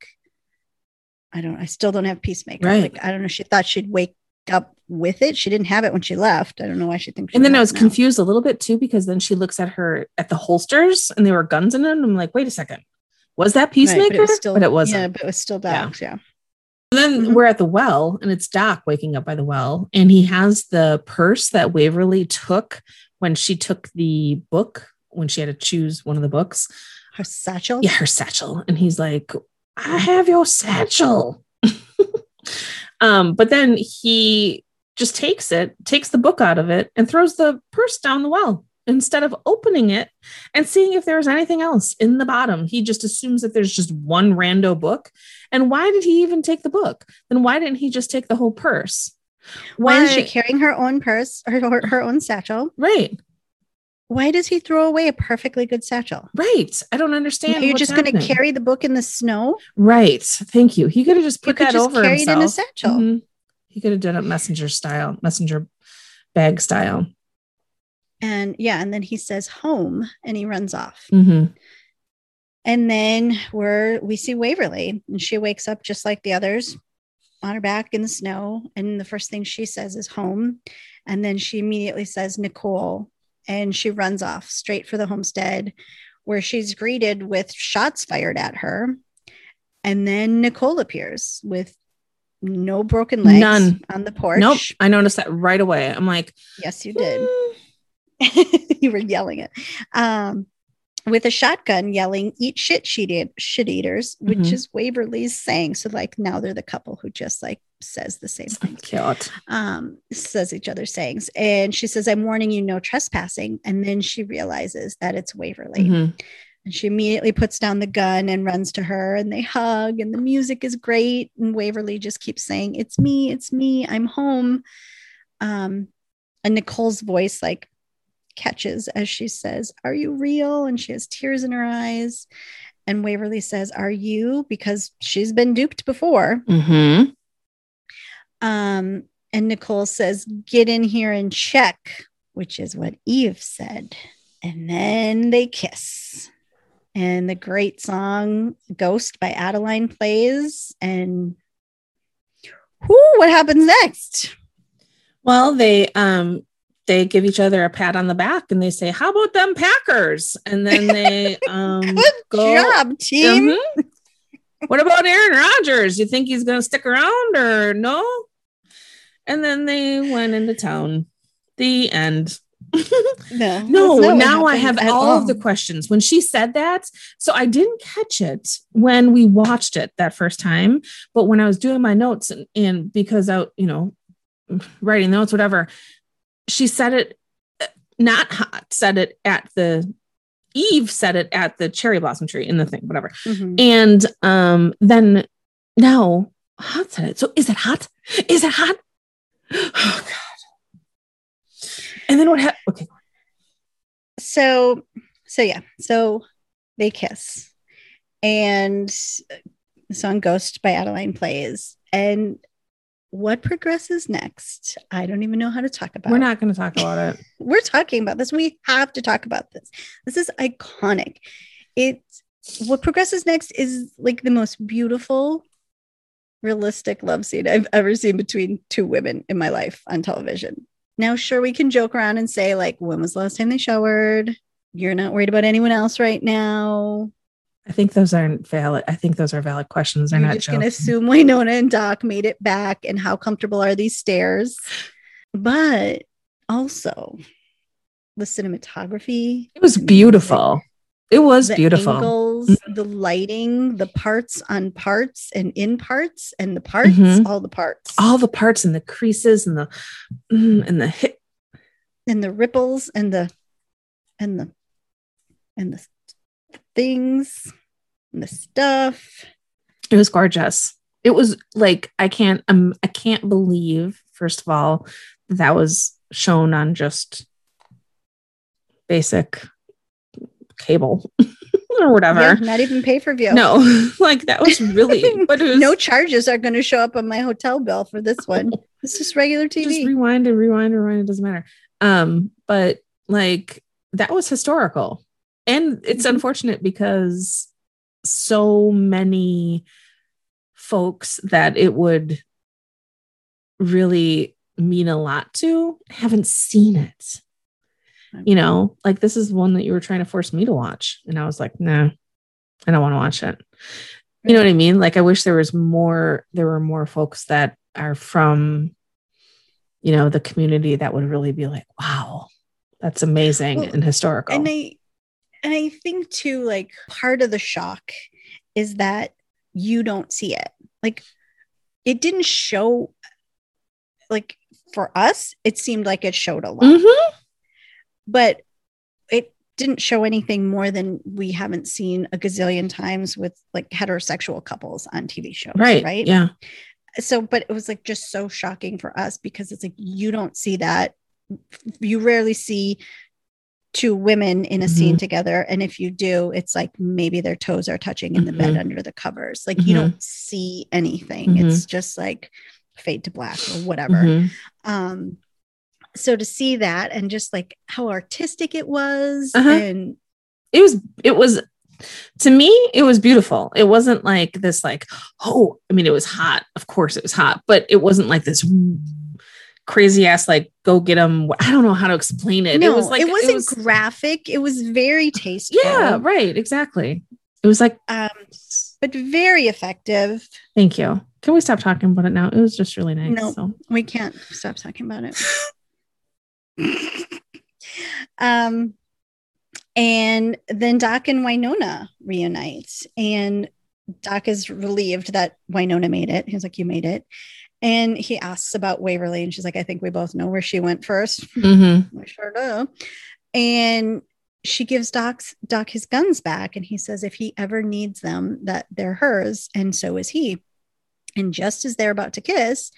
I don't, I still don't have Peacemaker. Right. Like, I don't know. She thought she'd wake up with it. She didn't have it when she left. I don't know why she thinks. she And then I was now. confused a little bit too because then she looks at her at the holsters and there were guns in them. I'm like, wait a second, was that Right, Peacemaker? but it was still, but it wasn't. Yeah, but it was still Yeah. Yeah. And then Mhm. we're at the well, and it's Doc waking up by the well, and he has the purse that Waverly took when she took the book when she had to choose one of the books. Her satchel. Yeah, her satchel, and he's like, "I have your satchel." um, but then he just takes it, takes the book out of it, and throws the purse down the well instead of opening it and seeing if there's anything else in the bottom. He just assumes that there's just one rando book. And why did he even take the book? Then why didn't he just take the whole purse? Why is she carrying her own purse, her, her, her own satchel? Right, Why does he throw away a perfectly good satchel? right. I don't understand. You're just going to carry the book in the snow. Right. Thank you. He could have just put that just over carry himself. in a satchel. Mhm. He could have done it messenger style, messenger bag style. And yeah, and then he says home and he runs off. hmm And then we're we see Waverly and she wakes up just like the others on her back in the snow. And the first thing she says is home. And then she immediately says Nicole and she runs off straight for the homestead where she's greeted with shots fired at her. And then Nicole appears with no broken legs None. on the porch. Nope. I noticed that right away. I'm like, Yes, you did. "Hmm." you were yelling it um, with a shotgun yelling eat shit shit, eat- shit eaters which Mhm. is waverly's saying. So like now they're the couple who just like says the same thing. Cute. um, says each other's sayings. And she says i'm warning you no trespassing. And then she realizes that it's waverly. Mhm. and she immediately puts down the gun and runs to her and they hug and the music is great. And waverly just keeps saying it's me it's me i'm home. Um, and nicole's voice like catches as she says are you real? And she has tears in her eyes. And waverly says are you? because she's been duped before. Mhm. um, and nicole says get in here and check which is what eve said. And then they kiss. And the great song ghost by Adaline plays. And whoo, what happens next? Well, they um they give each other a pat on the back and they say, "How about them Packers?" And then they um good go- job team Mhm. What about Aaron Rodgers? You think he's going to stick around or no? And then they went into town. The end. no, No, that's not what now I have at all of the questions. When she said that, so I didn't catch it when we watched it that first time, but when I was doing my notes and, and because I, you know, writing notes, whatever, she said it uh, not haught, said it at the Eve said it at the cherry blossom tree in the thing, whatever. Mhm. And um then now haught said it. So is it haught? Is it haught? Oh god. And then what happened? Okay. so so yeah so they kiss and the song ghost by Adaline plays and what progresses next? I don't even know how to talk about We're not going to talk about it. we're talking about this. We have to talk about this. This is iconic. It's what progresses next is like the most beautiful realistic love scene i've ever seen between two women in my life on television. Now sure we can joke around and say like when was the last time they showered? You're not worried about anyone else right now I think those aren't valid. I think those are valid questions. They're you're not just going to assume Wynonna and Doc made it back, and how comfortable are these stairs? But also, the cinematography. It was beautiful. It was the beautiful. angles, the lighting, the parts on parts and in parts, and the parts, Mhm. all the parts, All the parts and the creases and the mm, and the hip. and the ripples and the and the and the things and the stuff. It was gorgeous. It was like I can't um I can't believe first of all that, that was shown on just basic cable or whatever. Yeah, not even pay per view. No, like that was really but it was no charges are going to show up on my hotel bill for this one. It's just regular just TV. rewind and rewind and rewind. It doesn't matter. Um, but Like that was historical. And it's Mhm. unfortunate because so many folks that it would really mean a lot to haven't seen it. You know, like this is one that you were trying to force me to watch. And I was like, nah, I don't want to watch it. You know what I mean? Like I wish there was more, there were more folks that are from, you know, the community that would really be like, wow, that's amazing Well, and historical. and I and I think too, like part of the shock is that you don't see it. Like it didn't show like for us, it seemed like it showed a lot, Mhm. but it didn't show anything more than we haven't seen a gazillion times with like heterosexual couples on TV shows. Right. Right. Yeah. so but it was like just so shocking for us because it's like you don't see that you rarely see two women in a scene together and if you do it's like maybe their toes are touching in the bed Mhm. under the covers like you Mhm. don't see anything it's just like fade to black or whatever Mhm. um so to see that and just like how artistic it was Uh-huh. and It was, it was, to me, it was beautiful. It wasn't like this, like, oh, I mean, it was hot. Of course it was hot, but it wasn't like this crazy ass, like, go get them. I don't know how to explain it. no it was like, it wasn't was- graphic it was very tasteful yeah, right. Exactly. It was like, um but very effective thank you. Can we stop talking about it now? It was just really nice. No. So, We can't stop talking about it. um, and then Doc and Wynonna reunite, and Doc is relieved that Wynonna made it. He's like, "You made it," and he asks about Waverly, and she's like, "I think we both know where she went first. Mhm. we sure do." And she gives Doc's Doc his guns back, and he says if he ever needs them, that they're hers, and so is he. And just as they're about to kiss,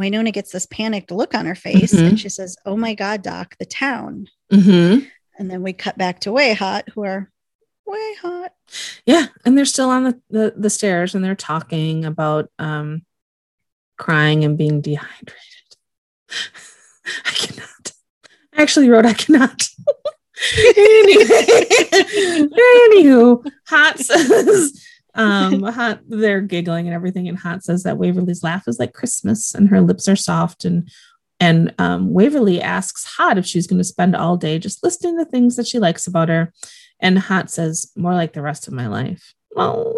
Wynonna gets this panicked look on her face, Mhm. and she says, "Oh my God, Doc, the town." Mhm. And then we cut back to WayHaught, who are way hot. yeah and they're still on the, the the stairs and they're talking about um crying and being dehydrated i cannot i actually wrote i cannot anyway, anywho haught says um haught they're giggling and everything and haught says that waverly's laugh is like christmas and her lips are soft and and um, Waverly asks Haught if she's going to spend all day just listing the things that she likes about her. And Haught says, more like the rest of my life. Oh.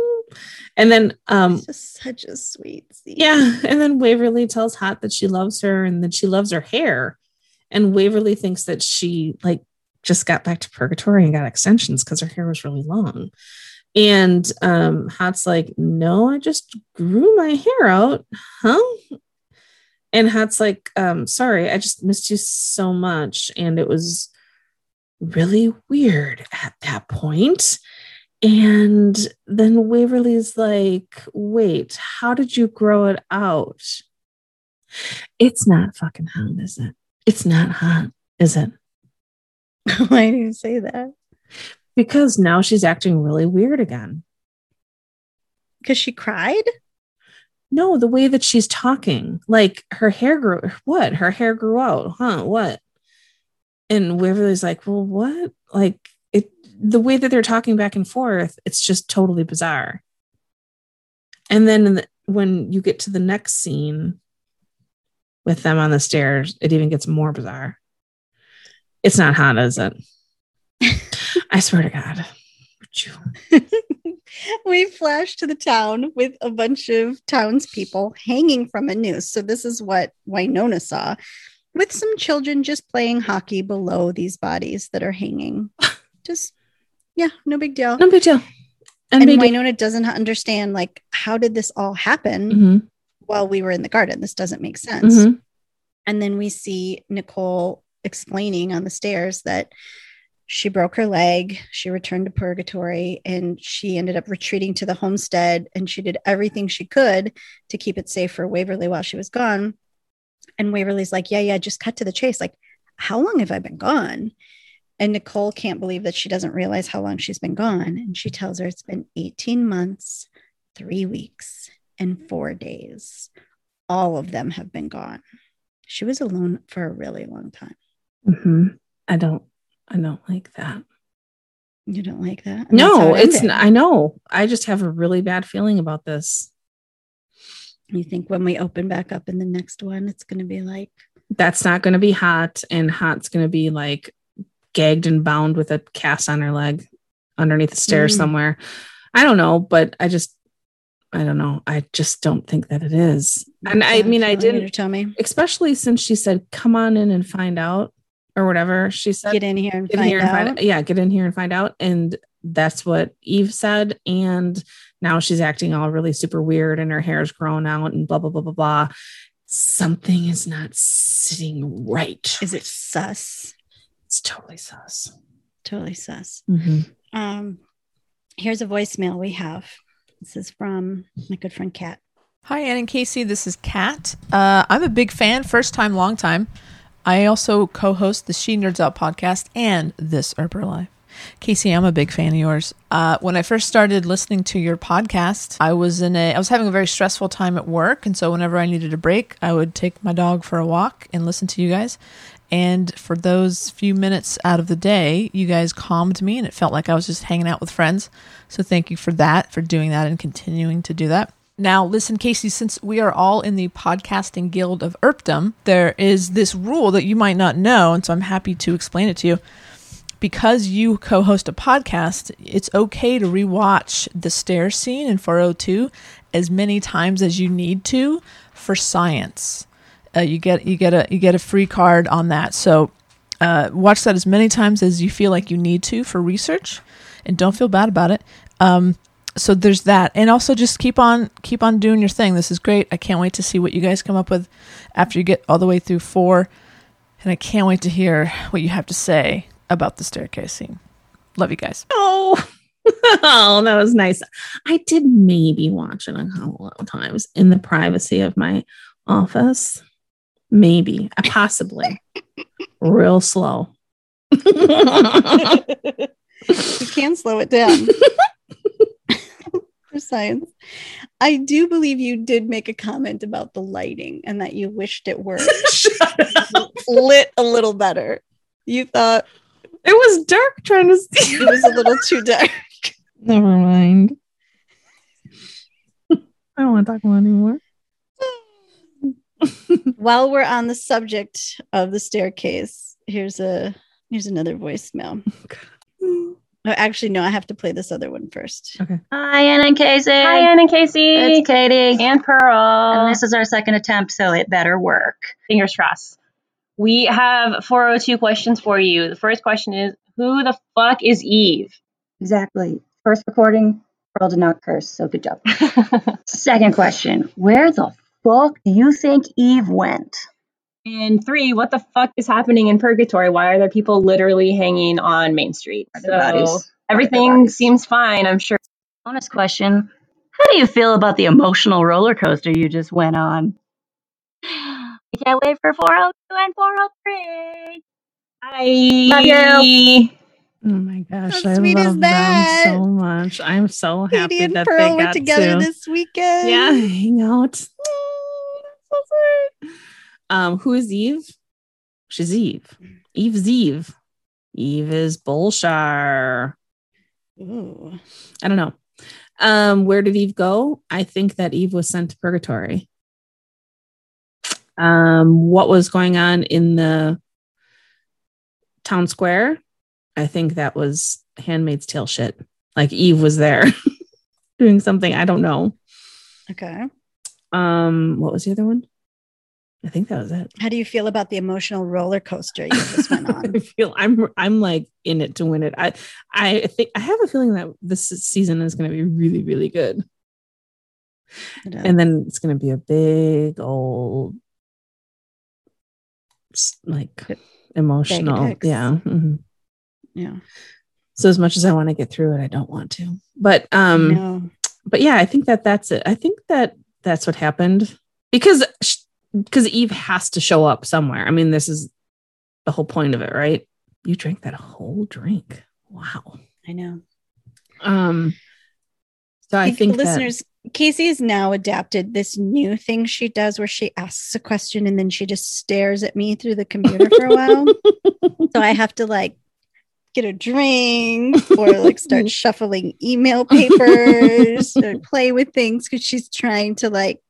And then, um, It's just such a sweet scene. yeah. And then Waverly tells Haught that she loves her and that she loves her hair. And Waverly thinks that she like just got back to purgatory and got extensions because her hair was really long. And um, Haught's like, no, I just grew my hair out. Huh? And Haught's like, um, sorry, I just missed you so much. And it was really weird at that point. And then Waverly's like, wait, how did you grow it out? It's not fucking haught, is it? It's not haught, is it? Why do you say that? Because now she's acting really weird again. Because she cried? No, the way that she's talking, like her hair grew, what? Her hair grew out, huh? What? And Waverly's like, well, what? Like the way that they're talking back and forth, it's just totally bizarre. And then the, when you get to the next scene with them on the stairs, it even gets more bizarre. It's not haught, is it? I swear to God. We flash to the town with a bunch of townspeople hanging from a noose. So this is what Wynonna saw, with some children just playing hockey below these bodies that are hanging. Just yeah, no big deal. No big deal. and did- Wynonna doesn't understand like how did this all happen Mhm, while we were in the garden? This doesn't make sense. mhm. And then we see Nicole explaining on the stairs that she broke her leg, she returned to purgatory, and she ended up retreating to the homestead. And she did everything she could to keep it safe for Waverly while she was gone. And Waverly's like, Yeah, yeah, just cut to the chase. Like, how long have I been gone? And Nicole can't believe that she doesn't realize how long she's been gone. And she tells her it's been 18 months, three weeks, and four days. All of them have been gone. She was alone for a really long time. Mhm. I don't I don't like that. You don't like that? And No, it it's I know. I just have a really bad feeling about this. You think when we open back up in the next one, it's going to be like, That's not going to be haught, and haught's going to be like gagged and bound with a cast on her leg underneath the stairs Mm. somewhere. I don't know, but I just, I don't know. I just don't think that it is. And I mean, I didn't, tell me. especially since she said, "Come on in and find out," or whatever she said. Get in here and get in find here and find out. Yeah, get in here and find out. And that's what Eve said. And now she's acting all really super weird and her hair's grown out and blah, blah, blah, blah, blah. Something is not sitting right. Is it sus? It's totally sus. Totally sus. Mhm. Um, here's a voicemail we have. This is from my good friend Kat. Hi, Ann and Casey. This is Kat. Uh, I'm a big fan, first time, long time. I also co host the She Nerds Out podcast and this Earper Life. Casey, I'm a big fan of yours. Uh, when I first started listening to your podcast, I was in a I was having a very stressful time at work, and so whenever I needed a break, I would take my dog for a walk and listen to you guys. And for those few minutes out of the day, you guys calmed me, and it felt like I was just hanging out with friends. So thank you for that, for doing that, and continuing to do that. Now, listen, Casey, since we are all in the podcasting guild of Earpdom, there is this rule that you might not know, and so I'm happy to explain it to you. Because you co host a podcast, it's okay to rewatch the stair scene in 402 as many times as you need to for science. Uh, you get you get a you get a free card on that. So uh, watch that as many times as you feel like you need to for research, and don't feel bad about it. Um, so there's that, and also just keep on keep on doing your thing. This is great. I can't wait to see what you guys come up with after you get all the way through four, and I can't wait to hear what you have to say about the staircase scene. Love you guys. Oh, oh, that was nice. I did maybe watch it a couple of times in the privacy of my office. Maybe, uh, possibly, real slow. You can slow it down for science. I do believe you did make a comment about the lighting and that you wished it were lit a little better. You thought It was dark trying to see. it was a little too dark. Never mind. I don't want to talk about it anymore. While we're on the subject of the staircase, here's a here's another voicemail. Oh, actually, no, I have to play this other one first. Okay. Hi, Anna and Casey. Hi, Anna and Casey. It's Katie. and Pearl. And this is our second attempt, so it better work. Fingers crossed. We have 402 questions for you. The first question is Who the fuck is Eve? Exactly. First recording, Pearl did not curse, so good job. Second question Where the fuck do you think Eve went? and three, what the fuck is happening in purgatory? Why are there people literally hanging on Main Street? Are there bodies? Are there everything seems fine, I'm sure. Bonus question How do you feel about the emotional roller coaster you just went on? I can't wait for 402 and 403. I Love you. Oh my gosh, How I sweet is love that? them so much. I'm so happy Katie and that Pearl they were got together to this weekend. yeah hang out. That's so sweet. Um, who is Eve? She's Eve. Eve's Eve. Eve is Bulshar. Ooh. I don't know. Um, where did Eve go? I think that Eve was sent to purgatory. Um, what was going on in the town square? I think that was Handmaid's Tale shit. Like Eve was there doing something. I don't know. Okay. Um, what was the other one? I think that was it. How do you feel about the emotional roller coaster you just went on? I feel I'm I'm like in it to win it. I I think I have a feeling that this season is going to be really really good. and then it's going to be a big old like emotional yeah mhm. yeah. so as much as i want to get through it i don't want to but um no. but yeah i think that that's it i think that that's what happened because because eve has to show up somewhere i mean this is the whole point of it right you drank that whole drink wow I know. um so i think that- listeners, Casey has now adapted this new thing she does where she asks a question and then she just stares at me through the computer for a while. so I have to like get a drink or like start shuffling email papers or play with things because she's trying to like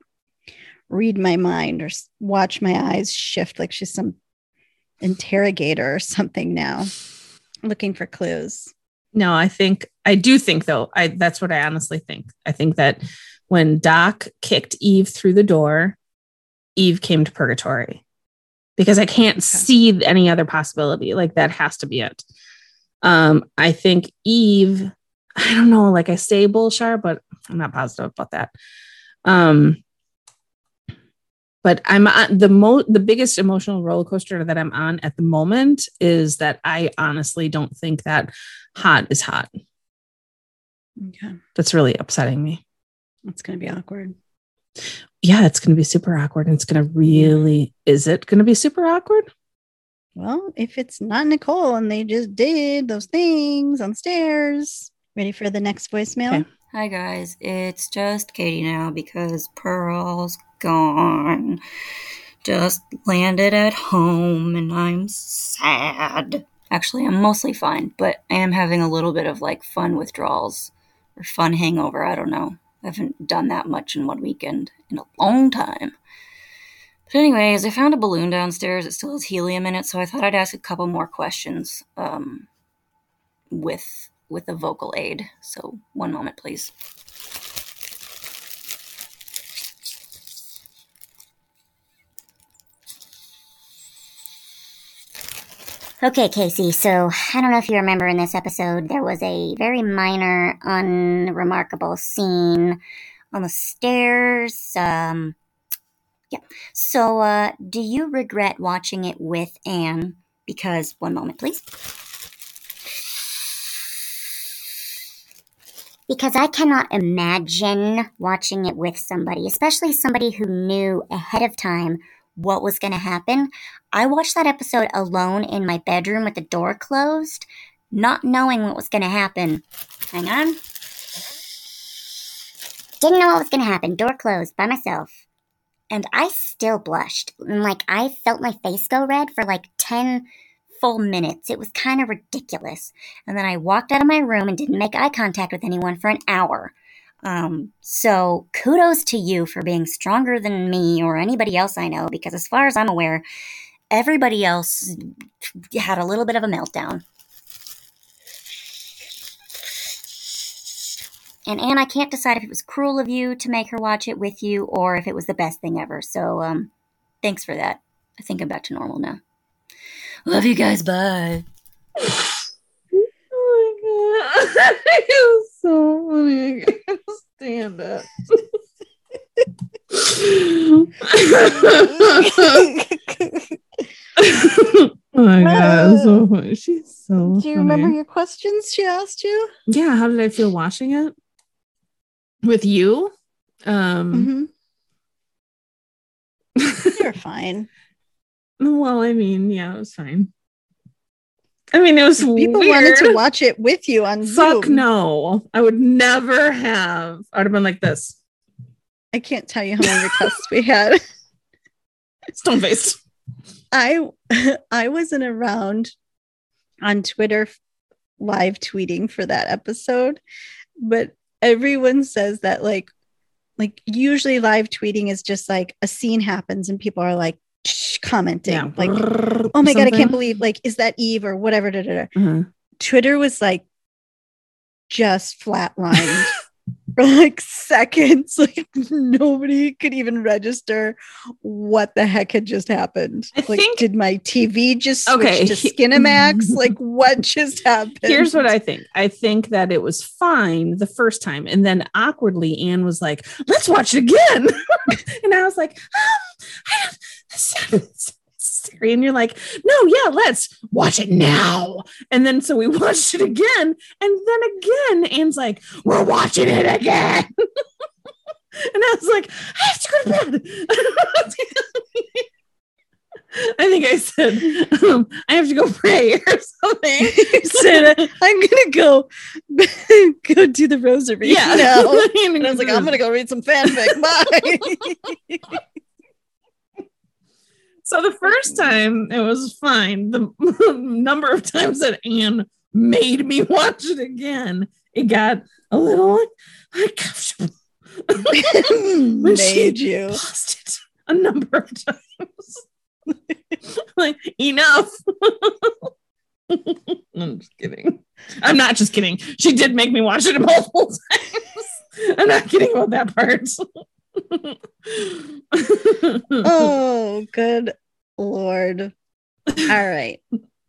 read my mind or watch my eyes shift like she's some interrogator or something now looking for clues No, I think I do think though. I that's what I honestly think. I think that when Doc kicked Eve through the door, Eve came to purgatory. Because I can't see any other possibility. Like that has to be it. Um, I think Eve, I don't know, like I say Bulshar, but I'm not positive about that. Um, but I'm on the mo the biggest emotional roller coaster that I'm on at the moment is that I honestly don't think that Haught is Haught. okay That's really upsetting me. it's gonna be awkward Yeah, it's going to be super awkward. And it's going to really, is it going to be super awkward? well if it's not nicole and they just did those things on stairs ready for the next voicemail Okay. Hi guys, it's just Katie now because Pearl's gone. Just landed at home and I'm sad. Actually, I'm mostly fine, but I am having a little bit of like fun withdrawals or fun hangover. I don't know. I haven't done that much in one weekend in a long time. But anyways, I found a balloon downstairs. It still has helium in it, so I thought I'd ask a couple more questions um, with with a vocal aid. So one moment, please. Okay, Casey, so I don't know if you remember in this episode, there was a very minor, unremarkable scene on the stairs. Um, yeah. So, uh, do you regret watching it with Anne? Because, one moment, please. Because I cannot imagine watching it with somebody, especially somebody who knew ahead of time what was going to happen. I watched that episode alone in my bedroom with the door closed, not knowing what was going to happen. Hang on. Didn't know what was going to happen. Door closed by myself. And I still blushed. Like, I felt my face go red for like 10 full minutes. It was kind of ridiculous. And then I walked out of my room and didn't make eye contact with anyone for an hour. Um, so kudos to you for being stronger than me or anybody else I know, because as far as I'm aware, everybody else had a little bit of a meltdown. And Anne, I can't decide if it was cruel of you to make her watch it with you or if it was the best thing ever. So, um, thanks for that. I think I'm back to normal now. Love you guys. Bye. Oh my God. so funny. I can't stand it. oh my God. So funny. She's so do you remember your questions she asked you Yeah. How did I feel watching it with you? Um, mm-hmm. you're fine well, I mean, yeah, it was fine. I mean, it was people weird. wanted to watch it with you on Fuck Zoom. no. I would never have. I would have been like this. I can't tell you how many requests we had. Stone faced. I I wasn't around on Twitter live tweeting for that episode, but everyone says that like like usually live tweeting is just like a scene happens and people are like commenting like oh my god I can't believe like is that Eve or whatever da, da, da. Uh-huh. Twitter was like just flatlined for like seconds. Like nobody could even register what the heck had just happened. I like, think- did my TV just switch Okay, to Skinamax? like, what just happened? Here's what I think. I think that it was fine the first time, and then awkwardly, Anne was like, "Let's watch it again," and I was like, um, I don't, that's scary. And you're like, "No, yeah, let's watch it now." And then so we watched it again, and then again, Anne's like, "We're watching it again." And I was like, I have to go to bed. I think I said, um, I have to go pray or something. Said, uh, I'm gonna go go do the rosary Yeah. now. And I was like, I'm gonna go read some fanfic. Bye. So the first time it was fine. The number of times that Anne made me watch it again. It got a little uncomfortable. When Made you. paused it a number of times. like, enough. I'm just kidding. I'm not just kidding. She did make me watch it a multiple times. I'm not kidding about that part. Oh, good lord. All right.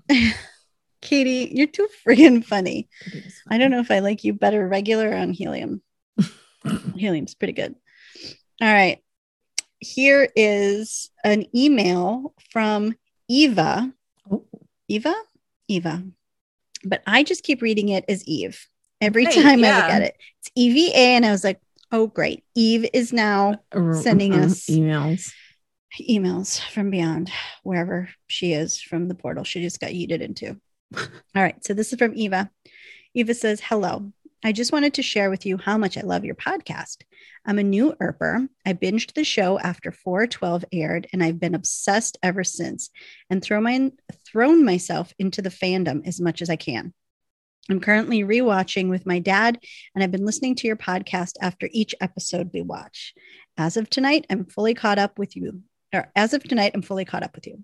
Katie, you're too friggin' funny. I don't know if I like you better regular on helium. Helium's pretty good. All right. Here is an email from Eva. Oh. Eva? Eva. But I just keep reading it as Eve every time I look at it. It's EVA. And I was like, oh, great. Eve is now Sending Mhm, us- emails. Emails from beyond wherever she is from the portal she just got yeeted into. All right. So this is from Eva. Eva says, Hello. I just wanted to share with you how much I love your podcast. I'm a new Earper. I binged the show after 412 aired, and I've been obsessed ever since and throw my, thrown myself into the fandom as much as I can. I'm currently rewatching with my dad, and I've been listening to your podcast after each episode we watch. As of tonight, I'm fully caught up with you. Or as of tonight, I'm fully caught up with you.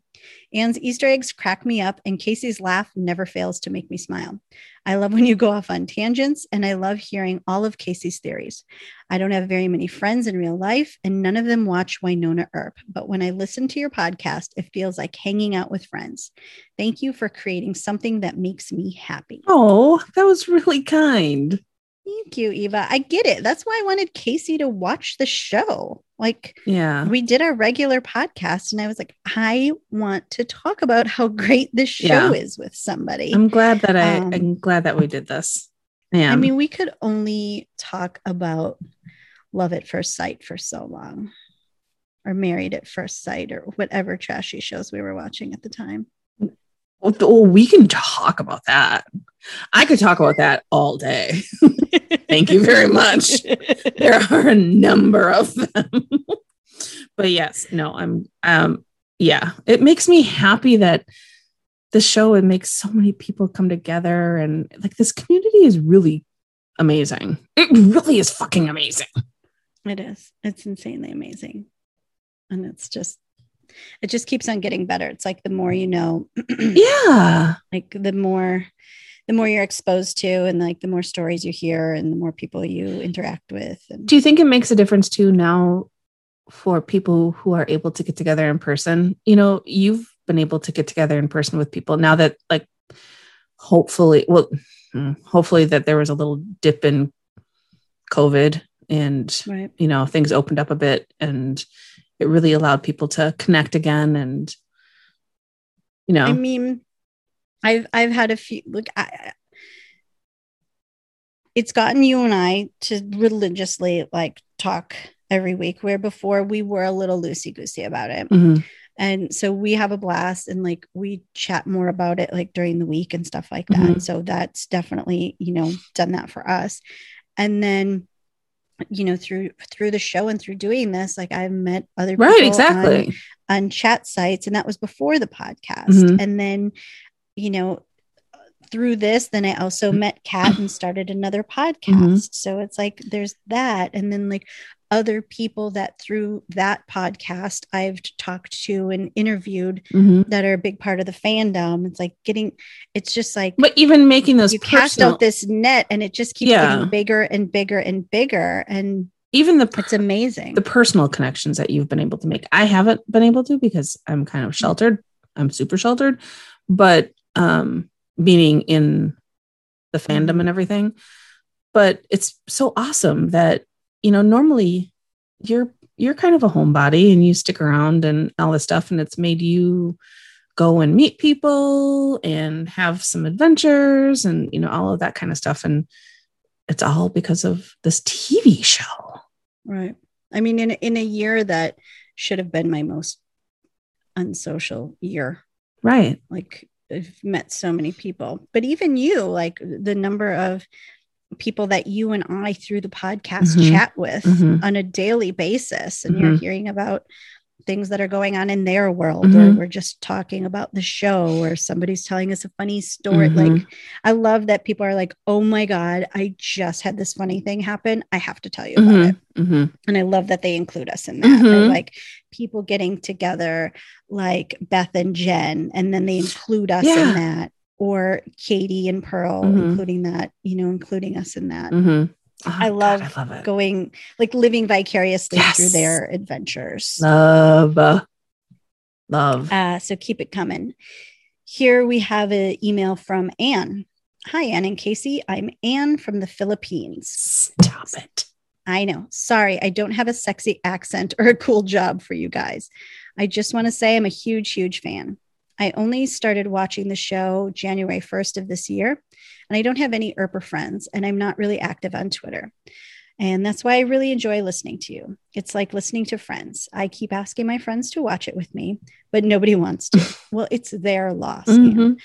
Anne's Easter eggs crack me up, and Casey's laugh never fails to make me smile. I love when you go off on tangents, and I love hearing all of Casey's theories. I don't have very many friends in real life, and none of them watch Wynonna Earp. But when I listen to your podcast, it feels like hanging out with friends. Thank you for creating something that makes me happy. Oh, that was really kind. Thank you, Eva. I get it. That's why I wanted Casey to watch the show. Like, Yeah. we did our regular podcast, and I was like, I want to talk about how great this show Yeah. is with somebody. I'm glad that I Um, I'm glad that we did this. Yeah. I mean, we could only talk about love at first sight for so long, or married at first sight, or whatever trashy shows we were watching at the time. Well, we can talk about that. I could talk about that all day. Thank you very much. there are a number of them. but yes, no, I'm um yeah, it makes me happy that the show it makes so many people come together and like this community is really amazing. It really is fucking amazing. It is. It's insanely amazing. And it's just, it just keeps on getting better. It's like the more you know, Yeah. like the more, the more you're exposed to, and like the more stories you hear, and the more people you interact with. And Do you think it makes a difference too now for people who are able to get together in person? You know, you've been able to get together in person with people now that like hopefully well hmm, hopefully that there was a little dip in COVID and right. you know things opened up a bit and it really allowed people to connect again and you know I mean, I've I've had a few. Look, I, it's gotten you and I to religiously like talk every week, where before we were a little loosey goosey about it. mhm, And so we have a blast, and like we chat more about it like during the week and stuff like that. Mhm. So that's definitely you know done that for us. And then you know through through the show and through doing this like i've met other people right exactly. on chat sites and that was before the podcast. Mhm. and then you know through this then i also met kat and started another podcast. So it's like there's that. And then like other people that through that podcast i've talked to and interviewed Mhm. that are a big part of the fandom it's like getting it's just like but even making those you cast out this net and it just keeps Yeah. getting bigger and bigger and bigger and even the per- it's amazing the personal connections that you've been able to make. I haven't been able to because I'm kind of sheltered. I'm super sheltered, but um meaning in the fandom and everything. But it's so awesome that you know normally you're you're kind of a homebody and you stick around and all this stuff and it's made you go and meet people and have some adventures and you know all of that kind of stuff and it's all because of this TV show. Right. I mean, in in a year that should have been my most unsocial year. Right. Like I've met so many people, but even you, like the number of people that you and I through the podcast Mhm. chat with Mhm. on a daily basis, and you're Mhm. hearing about things that are going on in their world, or Mhm. we're just talking about the show, or somebody's telling us a funny story. Mhm. Like, I love that people are like, oh my God, I just had this funny thing happen. I have to tell you about it. Mhm, mhm. And I love that they include us in that. Like people getting together, like Beth and Jen, and then they include us Yeah. in that. Or Katie and Pearl, Mhm. including that, you know, including us in that. Mhm. Oh, I God, love I love it. Going like living vicariously through their adventures. Love. Love. Uh, so keep it coming. Here we have an email from Anne. Hi, Anne and Casey. I'm Anne from the Philippines. Stop it. I know. Sorry, I don't have a sexy accent or a cool job for you guys. I just want to say I'm a huge, huge fan. I only started watching the show January 1st of this year, and I don't have any Earper friends, and I'm not really active on Twitter. And that's why I really enjoy listening to you. It's like listening to friends. I keep asking my friends to watch it with me, but nobody wants to. well, it's their loss. Mhm.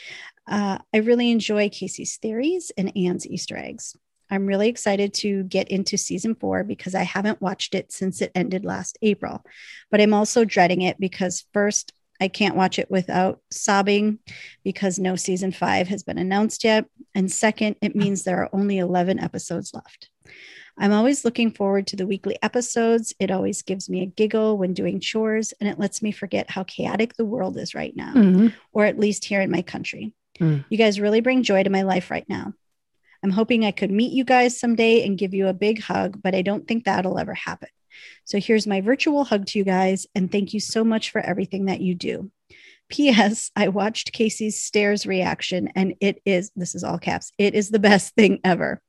Uh, I really enjoy Casey's theories and Anne's Easter eggs. I'm really excited to get into season four because I haven't watched it since it ended last April. But I'm also dreading it because, first, I can't watch it without sobbing because no season five has been announced yet. And second, it means there are only 11 episodes left. I'm always looking forward to the weekly episodes. It always gives me a giggle when doing chores, and it lets me forget how chaotic the world is right now Mhm. or at least here in my country. Mm. You guys really bring joy to my life right now. I'm hoping I could meet you guys someday and give you a big hug, but I don't think that'll ever happen. So here's my virtual hug to you guys, and thank you so much for everything that you do. P.S. I watched Casey's stairs reaction, and it is this is all caps. It is the best thing ever.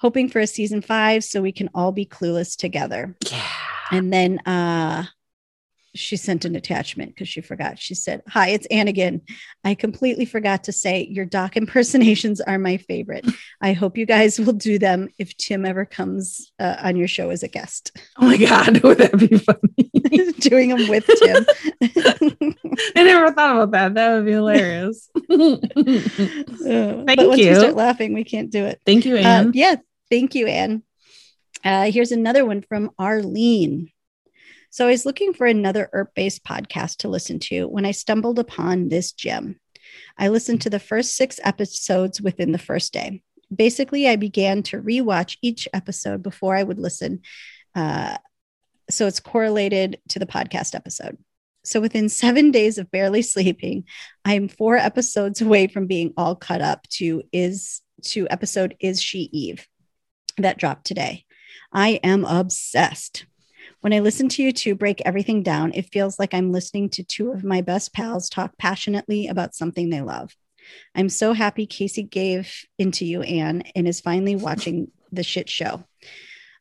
Hoping for a season five so we can all be clueless together. Yeah. And then uh she sent an attachment because she forgot. She said, Hi, it's Anne again. I completely forgot to say your doc impersonations are my favorite. I hope you guys will do them if Tim ever comes uh, on your show as a guest. Oh my God. Would that be funny? Doing them with Tim. I never thought about that. That would be hilarious. Uh, Thank but once we start laughing, we can't do it. Thank you, Uh, Anne. yeah, thank you, Anne. Uh, here's another one from Arlene. So I was looking for another Earp based podcast to listen to when I stumbled upon this gem. I listened to the first six episodes within the first day. Basically, I began to rewatch each episode before I would listen. Uh, so it's correlated to the podcast episode. So within seven days of barely sleeping, I am four episodes away from being all cut up to is to episode Is She Eve that dropped today. I am obsessed. When I listen to you two break everything down, it feels like I'm listening to two of my best pals talk passionately about something they love. I'm so happy Casey gave into you, Anne, and is finally watching the shit show.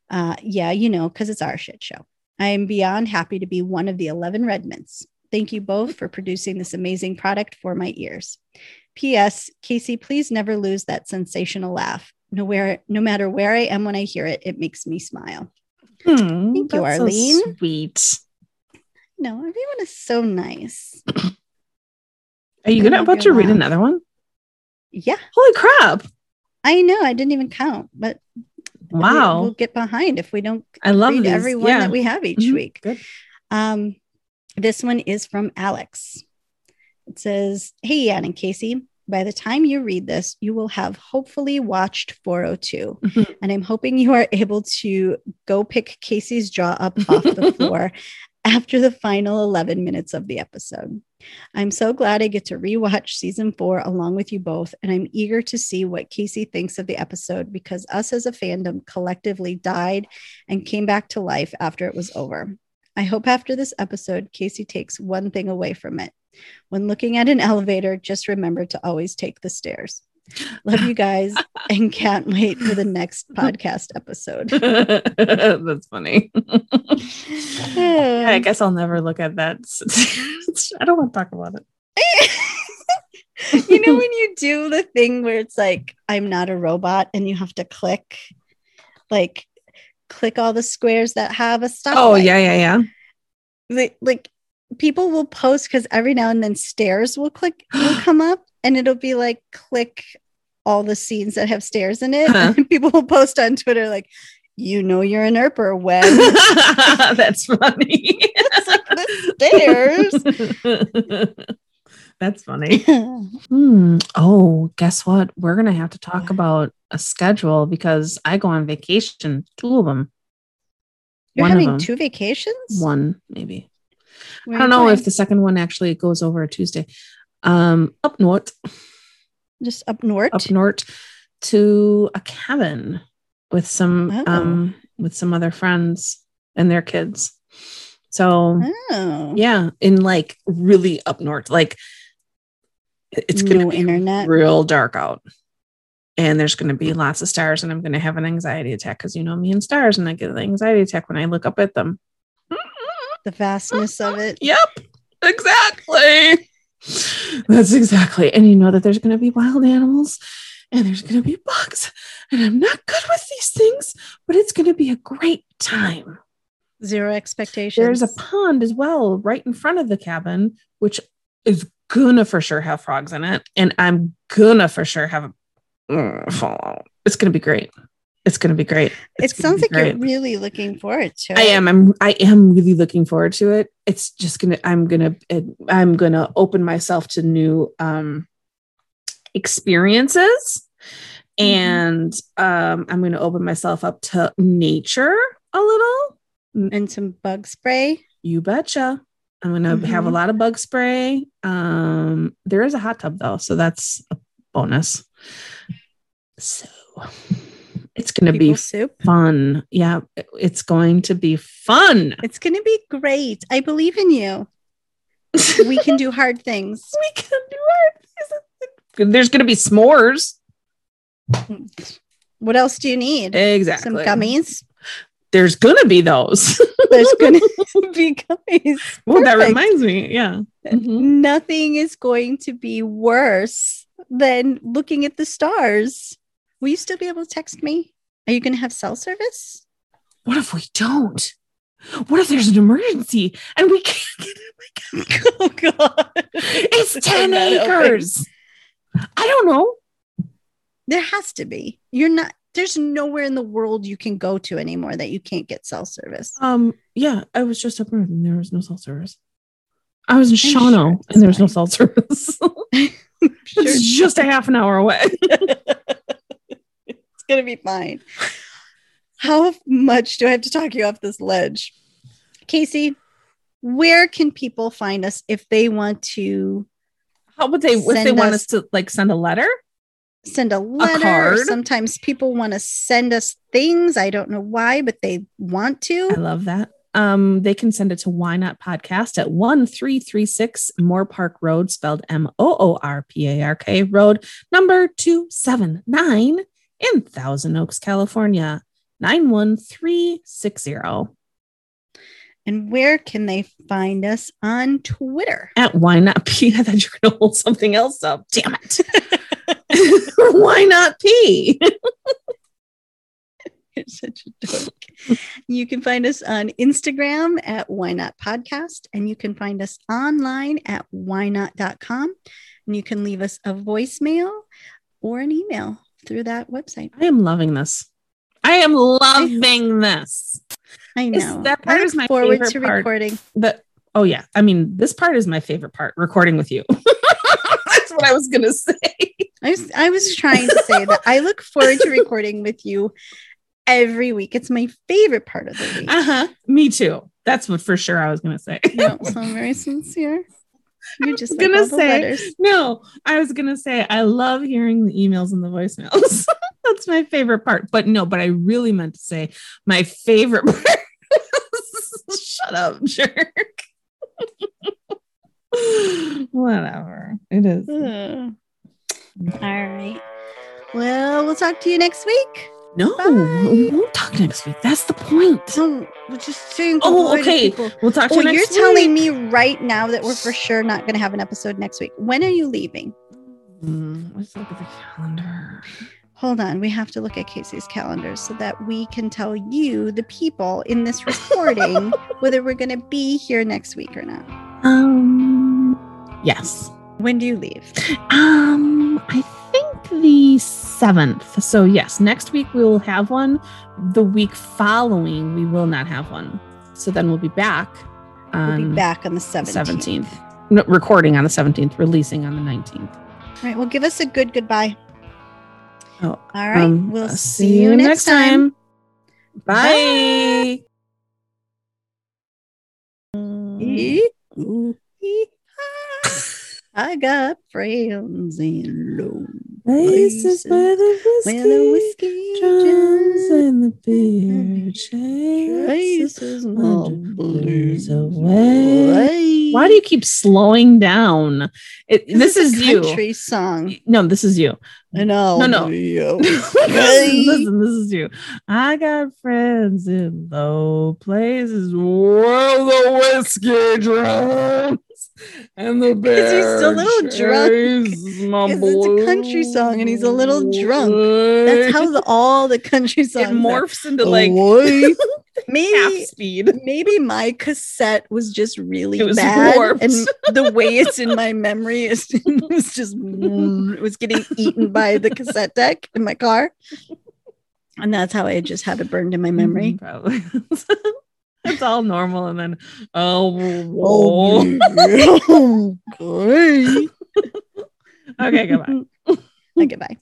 Uh, yeah, you know, because it's our shit show. I am beyond happy to be one of the 11 Redmonds. Thank you both for producing this amazing product for my ears. P.S. Casey, please never lose that sensational laugh. No, where, no matter where I am when I hear it, it makes me smile. Hmm, Thank you, that's so Arlene. sweet. No, everyone is so nice. Are you gonna love about to read laugh. another one? Yeah, Holy crap! I know. I didn't even count, but Wow, we'll get behind if we don't I love read these. every yeah. that we have each Mhm. week. Good. Um, this one is from Alex. It says, Hey, Anne and Casey, by the time you read this, you will have hopefully watched 402. Mhm. And I'm hoping you are able to go pick Casey's jaw up off the floor after the final 11 minutes of the episode. I'm so glad I get to rewatch season four along with you both, and I'm eager to see what Casey thinks of the episode because us as a fandom collectively died and came back to life after it was over. I hope after this episode, Casey takes one thing away from it. When looking at an elevator, just remember to always take the stairs. Love you guys and can't wait for the next podcast episode. That's funny. yeah, I guess I'll never look at that. I don't want to talk about it. you know when you do the thing where it's like i'm not a robot and you have to click like click all the squares that have a stop Oh yeah, yeah, yeah. like, like people will post because every now and then stairs will click will come up and it'll be like click all the scenes that have stairs in it Huh. and people will post on twitter like you know you're an Earper when That's funny. it's like the stairs. That's funny. Hmm. Oh, guess what? We're gonna have to talk What? about a schedule because I go on vacation. Two of them. You're One having them. two vacations? One maybe. Where I don't know if the second one actually goes over a Tuesday. Um, up north, just up north. up north to a cabin with some Oh. um with some other friends and their kids. So Oh, yeah, in like really up north, like it- it's gonna no be internet. real dark out. And there's going to be lots of stars, and I'm going to have an anxiety attack because you know me and stars, and I get an anxiety attack when I look up at them. The vastness of it. Yep, exactly. That's exactly. And you know that there's going to be wild animals and there's going to be bugs. And I'm not good with these things, but it's going to be a great time. Zero expectations. There's a pond as well right in front of the cabin, which is gonna for sure have frogs in it. And I'm gonna for sure have a mm, fallout. It's gonna be great. It's gonna be great. it It's gonna sounds like you're really looking forward to it. I am. I'm. I am really looking forward to it. It's just gonna. I'm gonna. It, I'm gonna open myself to new um, experiences, Mhm. and um, I'm gonna open myself up to nature a little. And some bug spray. You betcha. I'm gonna have a Mhm. lot of bug spray. Um, there is a hot tub though, so that's a bonus. So it's gonna People be soup. fun. Yeah, it's going to be fun. It's going to be great. I believe in you. We can do hard things. we can do hard things. There's gonna be s'mores. What else do you need? Exactly. Some gummies. There's gonna be those. There's going to be gummies. well, that reminds me. Yeah. Mhm. Nothing is going to be worse than looking at the stars. Will you still be able to text me? Are you going to have cell service? What if we don't? What if there's an emergency and we can't get it? oh God! It's 10 not open. acres. I don't know. There has to be. You're not. There's nowhere in the world you can go to anymore that you can't get cell service. Um, yeah, I was just up north and there was no cell service. I was in sure Shawano it's and there's no fine. cell service. Sure, it's just a half an hour away. it's gonna be fine. How much do I have to talk you off this ledge, Casey? Where can people find us if they want to How would they if they Send want us- us to like send a letter? Send a letter? card? Sometimes people want to send us things. I don't know why, but they want to. I love that. Um, they can send it to why not podcast at 1336 Moorpark Road, spelled M O O R P A R K Road, number 279 in Thousand Oaks, California, 91360. And where can they find us on Twitter? At why not P? I thought you were going to hold something else up. Damn it. why not P? You're such a dork. you can find us on Instagram at why not podcast, and you can find us online at why not.com. And you can leave us a voicemail or an email through that website. I am loving this. I am loving this. I know. that part I is my forward favorite to part. recording. But oh yeah, I mean this part is my favorite part, recording with you. That's what I was gonna say. I was, I was trying to say that I look forward to recording with you every week. It's my favorite part of the week. Uh-huh. Me too. That's what for sure I was gonna say. You don't sound very sincere. You're just like gonna say- no, I was gonna say I love hearing the emails and the voicemails. That's my favorite part. But no, but I really meant to say my favorite part. Shut up, jerk. Whatever. It is. Ugh. All right. Well, we'll talk to you next week. No, Bye. we won't talk next week. That's the point. So we're just saying. Oh, okay. people. We'll talk to Well, you you're next telling week. me right now that we're for sure not going to have an episode next week. When are you leaving? Mm, let's look at the calendar. Hold on. We have to look at Casey's calendar so that we can tell you, the people in this recording, whether we're going to be here next week or not. Um, yes. When do you leave? Um, I think the seventh. So yes, next week we will have one. The week following we will not have one. So then we'll be back We'll be back on the 17th. 17th. No, recording on the 17th, releasing on the 19th. All right. Well, give us a good goodbye. Oh, All right. um, we'll uh, see, you next time. Bye. Ee, ooh, ee, ah. I got friends in low Places where the where the whiskey whiskey drums and the beer chases my blues away. Why do you keep slowing down? It, this It's is a you. country song. No, this is you. And I'll No, no. Listen, this is you. I got friends in low places where the whiskey drums and the Because he's a little drunk. chases my 'Cause it's a country song and he's a little drunk. That's how the, all the country songs it are. morphs into like Away. half maybe speed. maybe my cassette was just really It was bad warped. and the way it's in my memory is it was just it was getting eaten by the cassette deck in my car and that's how i just have it burned in my memory Probably. It's all normal, and then oh, oh okay okay, goodbye. okay bye